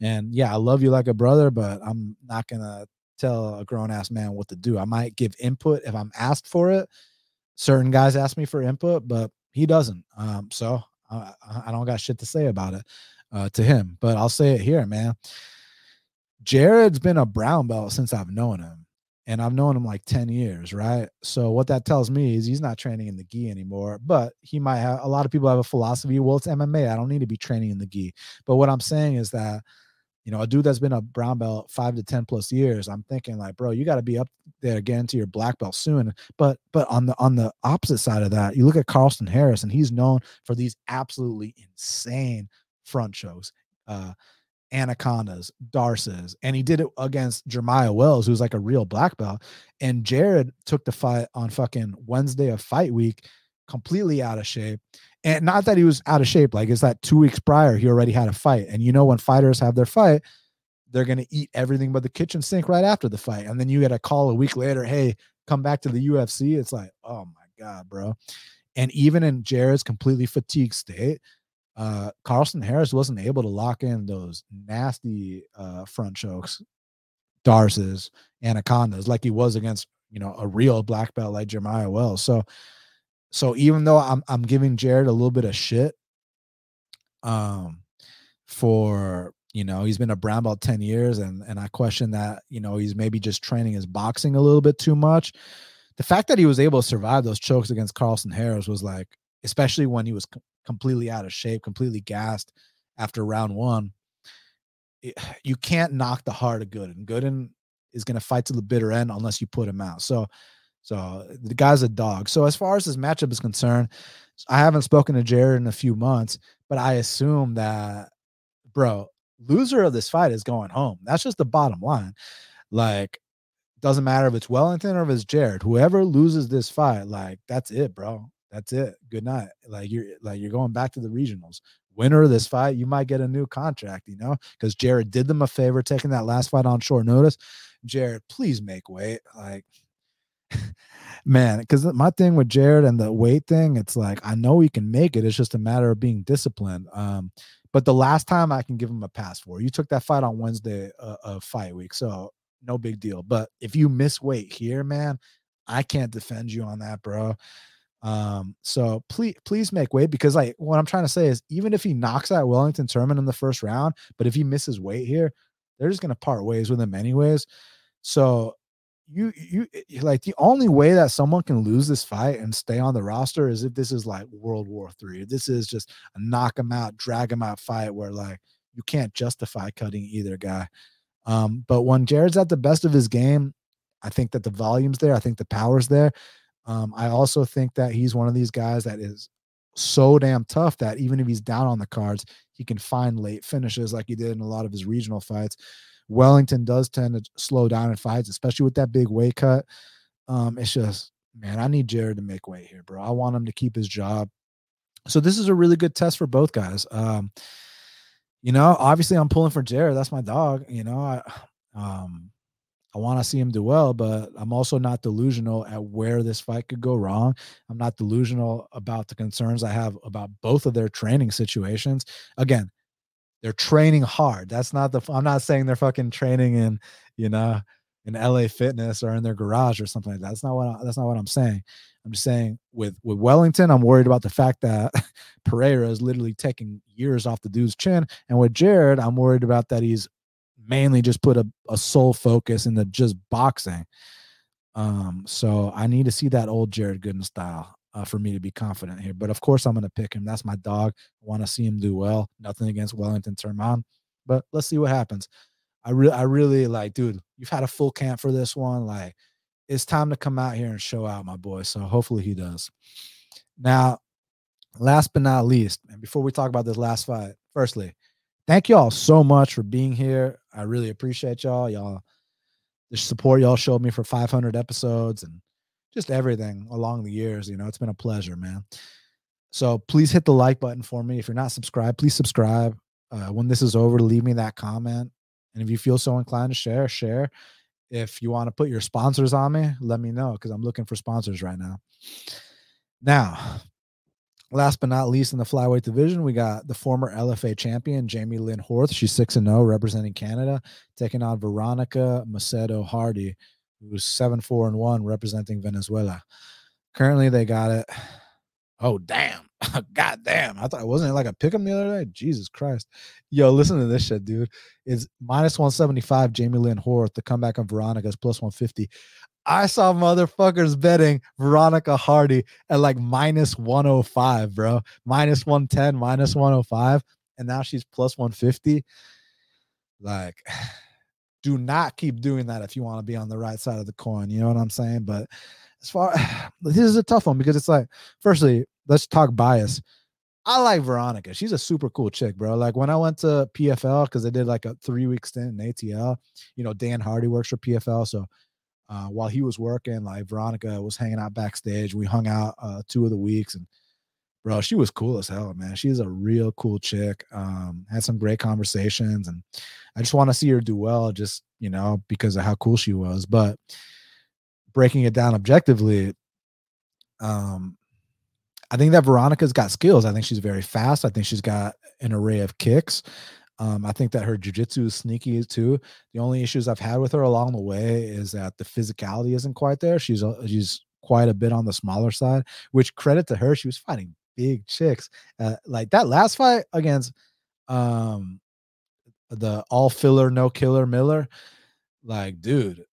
[SPEAKER 1] And yeah, I love you like a brother, but I'm not gonna tell a grown ass man what to do. I might give input if I'm asked for it, certain guys ask me for input, but he doesn't. Um, so I, I don't got shit to say about it uh, to him. But I'll say it here, man. Jared's been a brown belt since I've known him. And I've known him like 10 years, right? So what that tells me is he's not training in the gi anymore, but he might have a lot of people have a philosophy. Well, it's MMA. I don't need to be training in the gi. But what I'm saying is that you know, a dude that's been a brown belt five to 10 plus years, I'm thinking like, bro, you got to be up there again to your black belt soon. But, but on the, on the opposite side of that, you look at Carlston Harris and he's known for these absolutely insane front shows, uh, anacondas, D'Arces, and he did it against Jeremiah Wells, who's like a real black belt. And Jared took the fight on fucking Wednesday of fight week, completely out of shape and not that he was out of shape, like it's that two weeks prior, he already had a fight. And you know, when fighters have their fight, they're going to eat everything but the kitchen sink right after the fight. And then you get a call a week later, hey, come back to the UFC, it's like, oh my god, bro. And even in Jared's completely fatigued state, uh, Carlston Harris wasn't able to lock in those nasty uh, front chokes, D'Arces, anacondas like he was against you know a real black belt like Jeremiah Wells. So, so even though I'm I'm giving Jared a little bit of shit, um, for you know he's been a brown belt 10 years and and i question that you know he's maybe just training his boxing a little bit too much the fact that he was able to survive those chokes against carlston harris was like especially when he was completely out of shape completely gassed after round one it, (sighs) you can't knock the heart of gooden gooden is going to fight to the bitter end unless you put him out so so the guy's a dog so as far as this matchup is concerned i haven't spoken to jared in a few months but i assume that bro loser of this fight is going home. That's just the bottom line. Like, doesn't matter if it's Wellington or if it's Jared. Whoever loses this fight, like that's it, bro. That's it. Good night. Like you're like you're going back to the regionals. Winner of this fight, you might get a new contract, you know, because Jared did them a favor taking that last fight on short notice. Jared, please make weight. Like, (laughs) man, because my thing with Jared and the weight thing, it's like I know he can make it. It's just a matter of being disciplined. Um, but the last time I can give him a pass for, you took that fight on Wednesday uh, of fight week, so no big deal. But if you miss weight here, man, I can't defend you on that, bro. Um, so please, please make weight because like what I'm trying to say is even if he knocks out Wellington Turman in the first round, but if he misses weight here, they're just gonna part ways with him anyways. So you you eh, like the only way that someone can lose this fight and stay on the roster is if this is like World War Three. This is just a knock him out, drag him out fight where like you can't justify cutting either guy. Um, but when Jared's at the best of his game, I think that the volume's there. I think the power's there. Um, I also think that he's one of these guys that is so damn tough that even if he's down on the cards, he can find late finishes like he did in a lot of his regional fights. Wellington does tend to slow down in fights, especially with that big weight cut. Um, it's just, man, I need Jared to make weight here, bro. I want him to keep his job. So this is a really good test for both guys. Um, you know, obviously I'm pulling for Jared. That's my dog. You know, I (sighs) um I want to see him do well, but I'm also not delusional at where this fight could go wrong. I'm not delusional about the concerns I have about both of their training situations. Again, they're training hard. That's not the. I'm not saying they're fucking training in, you know, in LA Fitness or in their garage or something like that. That's not what. I, that's not what I'm saying. I'm just saying with with Wellington, I'm worried about the fact that (laughs) Pereira is literally taking years off the dude's chin, and with Jared, I'm worried about that he's mainly just put a, a sole focus into just boxing. Um, so I need to see that old Jared Gooden style uh, for me to be confident here. But of course, I'm going to pick him. That's my dog. I want to see him do well. Nothing against Wellington Turman, but let's see what happens. I really, I really like, dude. You've had a full camp for this one. Like, it's time to come out here and show out, my boy. So hopefully he does. Now, last but not least, and before we talk about this last fight, firstly, thank y'all so much for being here. I really appreciate y'all. Y'all, the support y'all showed me for 500 episodes and just everything along the years. You know, it's been a pleasure, man. So please hit the like button for me. If you're not subscribed, please subscribe. Uh, when this is over, leave me that comment. And if you feel so inclined to share, share. If you want to put your sponsors on me, let me know because I'm looking for sponsors right now. Now, last but not least in the flyweight division, we got the former LFA champion, Jamey Lyn Horth. She's 6 and 0, representing Canada, taking on Veronica Macedo Hardy who's seven four and one representing Venezuela. Currently, they got it. Oh damn! (laughs) God damn! I thought it wasn't like a pick'em the other day. Jesus Christ! Yo, listen to this shit, dude. It's minus one seventy five. Jamey Lyn Horth. The comeback on Veronica's plus one fifty. I saw motherfuckers betting Veronica Hardy at like minus 105, bro. Minus 110, minus 105. And now she's plus 150. Like, (sighs) do not keep doing that if you want to be on the right side of the coin. You know what I'm saying? But as far (sighs) this is a tough one because it's like, firstly, let's talk bias. I like Veronica. She's a super cool chick, bro. Like when I went to PFL because I did like a three week stint in ATL. You know, Dan Hardy works for PFL, so uh, while he was working, like Veronica was hanging out backstage. We hung out uh, two of the weeks, and bro, she was cool as hell, man. She's a real cool chick. Um, had some great conversations, and I just want to see her do well, just you know, because of how cool she was. But breaking it down objectively, um, I think that Veronica's got skills. I think she's very fast. I think she's got an array of kicks. Um, I think that her jujitsu is sneaky too. The only issues I've had with her along the way is that the physicality isn't quite there. She's a, she's quite a bit on the smaller side. Which credit to her, she was fighting big chicks. Uh, like that last fight against um the all filler no killer Miller. Like, dude,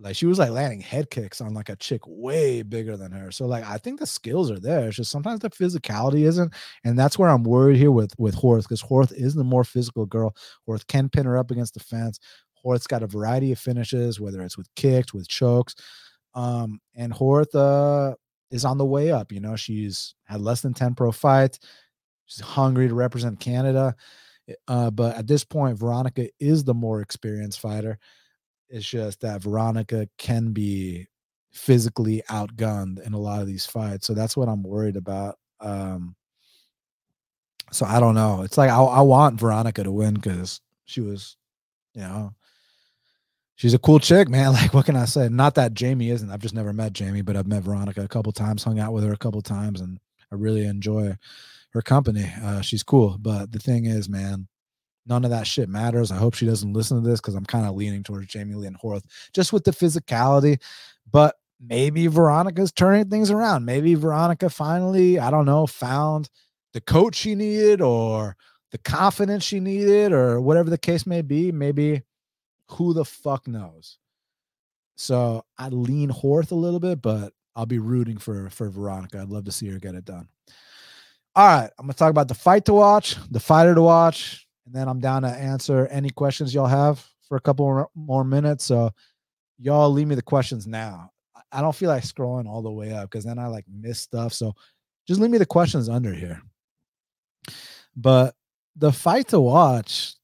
[SPEAKER 1] like she was like landing head kicks on like a chick way bigger than her. So like I think the skills are there. It's just sometimes the physicality isn't, and that's where I'm worried here with with Horth because Horth is the more physical girl. Horth can pin her up against the fence. Horth's got a variety of finishes, whether it's with kicks, with chokes, um, and Horth uh, is on the way up. You know, she's had less than ten pro fights. She's hungry to represent Canada, uh, but at this point, Veronica is the more experienced fighter. It's just that Veronica can be physically outgunned in a lot of these fights. So that's what I'm worried about. Um, so I don't know. It's like I, I want Veronica to win because she was, you know, she's a cool chick, man. (laughs) Like, what can I say? Not that Jamie isn't. I've just never met Jamie, but I've met Veronica a couple times, hung out with her a couple times, and I really enjoy her company. Uh, she's cool. But the thing is, man, None of that shit matters. I hope she doesn't listen to this because I'm kind of leaning towards Jamey Lyn Horth just with the physicality. But maybe Veronica's turning things around. Maybe Veronica finally, I don't know, found the coach she needed or the confidence she needed or whatever the case may be. Maybe who the fuck knows? So I lean Horth a little bit, but I'll be rooting for for Veronica. I'd love to see her get it done. All right, I'm gonna talk about the fight to watch, the fighter to watch, and then I'm down to answer any questions y'all have for a couple more minutes. So y'all leave me the questions now. I don't feel like scrolling all the way up because then I like miss stuff. So just leave me the questions under here. But the fight to watch,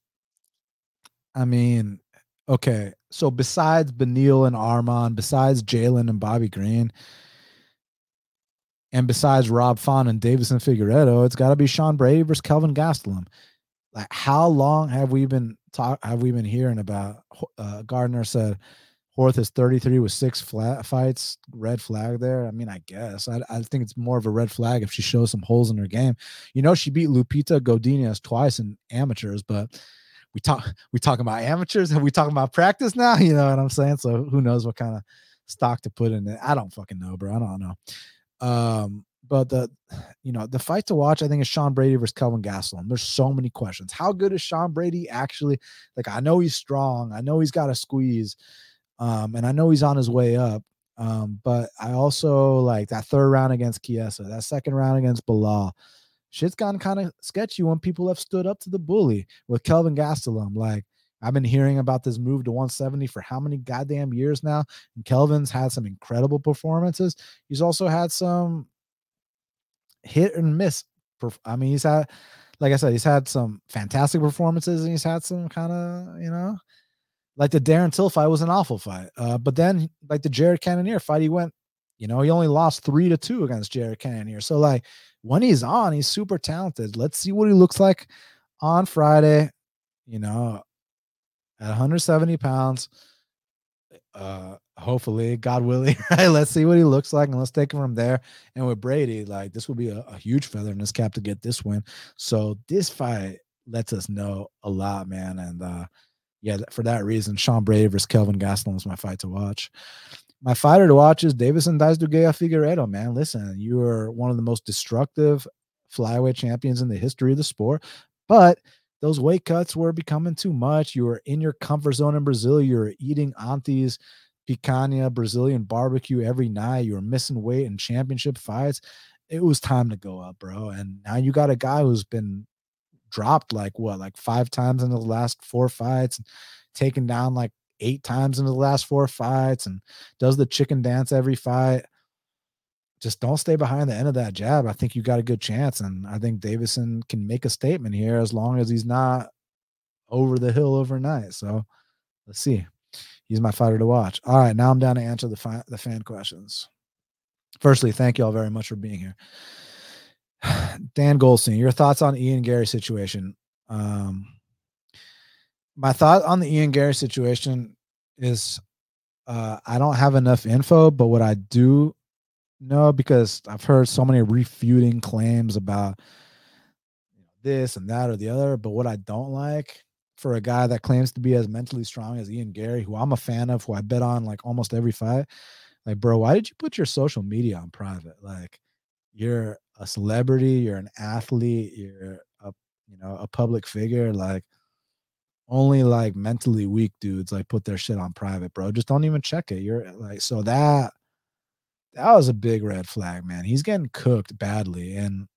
[SPEAKER 1] I mean, okay. So besides Beneil and Arman, besides Jalin and Bobby Green, and besides Rob Font and Deiveson Figueiredo, it's got to be Sean Brady versus Kelvin Gastelum like how long have we been talk have we been hearing about uh, Gardner said Horth is 33 with six flat fights, red flag there. I mean, I guess I, I think it's more of a red flag if she shows some holes in her game. You know, she beat Lupita Godinez twice in amateurs, but we talk (laughs) we talking about amateurs and we talking about practice now. (laughs) You know what I'm saying? So who knows what kind of stock to put in it? I don't fucking know, bro. I don't know. Um, but the you know the fight to watch i think is sean brady versus kelvin gastelum there's so many questions how good is sean brady actually like i know he's strong i know he's got a squeeze um and i know he's on his way up um but i also like that third round against Chiesa, that second round against Belal. shit's gotten kind of sketchy when people have stood up to the bully with kelvin gastelum like I've been hearing about this move to 170 for how many goddamn years now? And Kelvin's had some incredible performances. He's also had some hit and miss. I mean, he's had, like I said, he's had some fantastic performances and he's had some kind of, you know, like the Darren Till fight was an awful fight. Uh, but then, like the Jared Cannonier fight, he went, you know, he only lost three to two against Jared Cannonier. So, like, when he's on, he's super talented. Let's see what he looks like on Friday, you know, at 170 pounds. Uh, hopefully, God willing, (laughs) right? Let's see what he looks like and let's take him from there. And with Brady, like this will be a, a, huge feather in his cap to get this win. So this fight lets us know a lot, man. And uh yeah, for that reason, Sean Brady versus Kelvin Gastelum is my fight to watch. My fighter to watch is Deiveson Dice Duguay Figueiredo, man. Listen, you are one of the most destructive flyweight champions in the history of the sport, but those weight cuts were becoming too much. You were in your comfort zone in Brazil. You were eating aunties picanha Brazilian barbecue every night. You were missing weight in championship fights. It was time to go up, bro. And now you got a guy who's been dropped like what, like five times in the last four fights, and taken down like eight times in the last four fights, and does the chicken dance every fight. Just don't stay behind the end of that jab. I think you got a good chance. And I think Deiveson can make a statement here as long as he's not over the hill overnight. So let's see. He's my fighter to watch. All right, now I'm down to answer the fi- the fan questions. Firstly, thank you all very much for being here. (sighs) Dan Goldstein, your thoughts on Ian Garry situation? Um, my thought on the Ian Garry situation is uh, I don't have enough info, but what I do know because I've heard so many refuting claims about this and that or the other. But what I don't like for a guy that claims to be as mentally strong as Ian Garry, who I'm a fan of, who I bet on like almost every fight, like, bro, why did you put your social media on private? Like, you're a celebrity, you're an athlete, you're a you know a public figure. Like, only like mentally weak dudes like put their shit on private, bro. Just don't even check it. You're like, so that that was a big red flag, man. He's getting cooked badly, and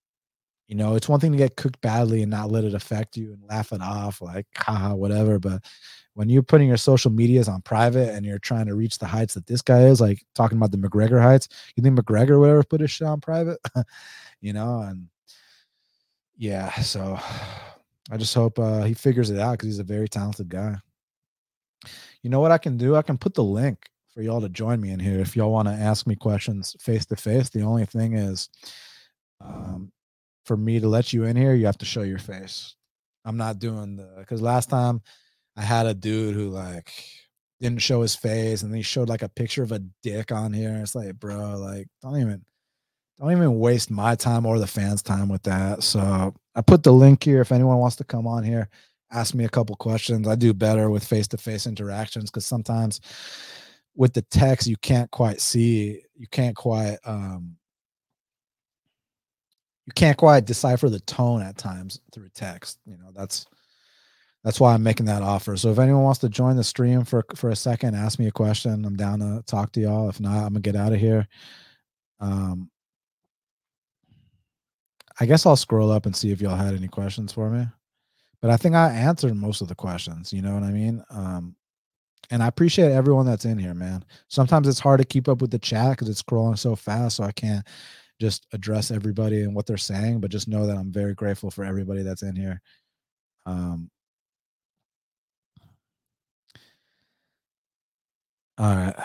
[SPEAKER 1] you know, it's one thing to get cooked badly and not let it affect you and laugh it off, like, haha, whatever. But when you're putting your social medias on private and you're trying to reach the heights that this guy is, like talking about the McGregor heights, you think McGregor would ever put his shit on private? (laughs) you know, and yeah, so I just hope uh, he figures it out because he's a very talented guy. You know what I can do? I can put the link for y'all to join me in here if y'all want to ask me questions face to face. The only thing is, um, for me to let you in here, you have to show your face. I'm not doing the because last time I had a dude who like didn't show his face and then he showed like a picture of a dick on here. It's like, bro, like don't even don't even waste my time or the fans' time with that. So I put the link here if anyone wants to come on here, ask me a couple questions. I do better with face-to-face interactions because sometimes with the text you can't quite see, you can't quite um you can't quite decipher the tone at times through text. You know, that's that's why I'm making that offer. So if anyone wants to join the stream for for a second, ask me a question. I'm down to talk to y'all. If not, I'm gonna get out of here. Um, I guess I'll scroll up and see if y'all had any questions for me. But I think I answered most of the questions. You know what I mean? Um, and I appreciate everyone that's in here, man. Sometimes it's hard to keep up with the chat because it's scrolling so fast, so I can't just address everybody and what they're saying, but just know that I'm very grateful for everybody that's in here. Um, all right.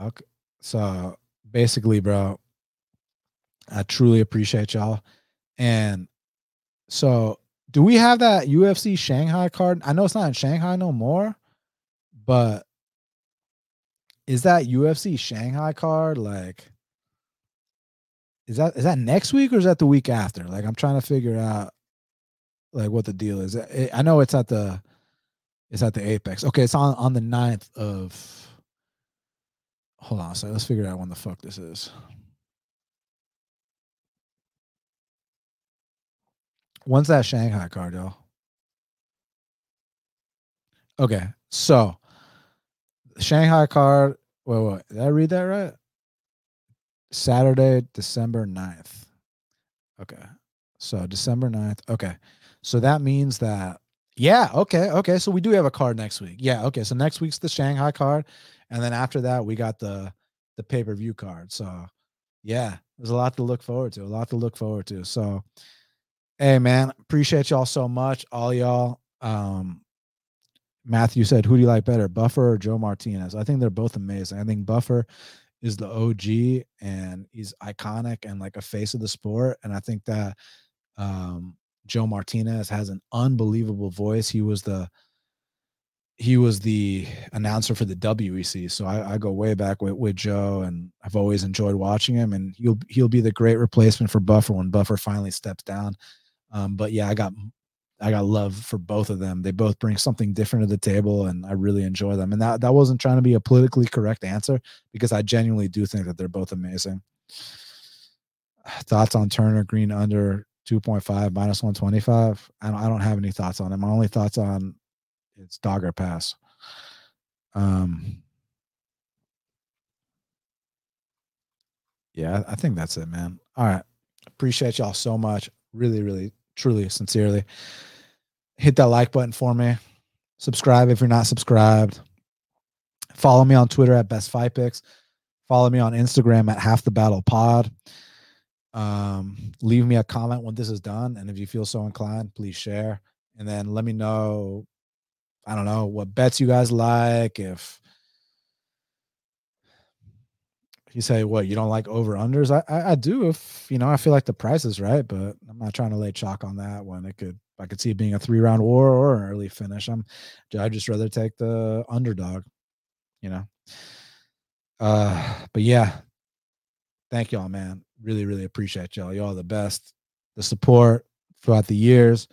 [SPEAKER 1] Okay. So basically, bro, I truly appreciate y'all. And so, do we have that UFC Shanghai card? I know it's not in Shanghai no more, but is that UFC Shanghai card like is that is that next week or is that the week after? Like I'm trying to figure out like what the deal is. I know it's at the it's at the Apex. Okay, it's on on the 9th of Hold on, so let's figure out when the fuck this is. When's that Shanghai card, y'all? Okay, so Shanghai card. Wait, wait. Did I read that right? Saturday, December 9th. Okay. So December 9th. Okay. So that means that, yeah, okay, okay. So we do have a card next week. Yeah, okay. So next week's the Shanghai card. And then after that, we got the the pay-per-view card. So yeah, there's a lot to look forward to. A lot to look forward to. So hey man, appreciate y'all so much. All y'all. Um, Matthew said, "Who do you like better, Buffer or Joe Martinez?" I think they're both amazing. I think Buffer is the OG and he's iconic and like a face of the sport. And I think that um, Joe Martinez has an unbelievable voice. He was the he was the announcer for the WEC, so I, I go way back with, with Joe, and I've always enjoyed watching him. And he'll he'll be the great replacement for Buffer when Buffer finally steps down. Um, but yeah, I got I got love for both of them. They both bring something different to the table, and I really enjoy them. And that that wasn't trying to be a politically correct answer because I genuinely do think that they're both amazing. (sighs) Thoughts on Turner Green under 2.5 minus 125? I don't I don't have any thoughts on it. My only thoughts on it's dogger pass. Um yeah, I think that's it, man. All right. Appreciate y'all so much. Really, really truly, sincerely. Hit that like button for me. Subscribe if you're not subscribed. Follow me on Twitter at Best Fight Picks. Follow me on Instagram at Half the Battle Pod. Um, leave me a comment when this is done, and if you feel so inclined, please share. And then let me know. I don't know what bets you guys like. If you say what you don't like over unders I, I, I do if you know i feel like the price is right but i'm not trying to lay chalk on that one it could I could see it being a three round war or an early finish. I'm I'd just rather take the underdog, you know. Uh, but yeah, thank y'all, man. Really, really appreciate y'all. Y'all the best. The support throughout the years.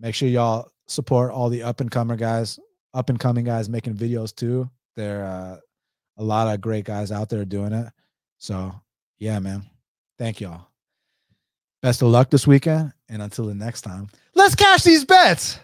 [SPEAKER 1] Make sure y'all support all the up and comer guys, up and coming guys making videos too. There uh a lot of great guys out there doing it. So yeah, man. Thank y'all. Best of luck this weekend. And until the next time, let's cash these bets.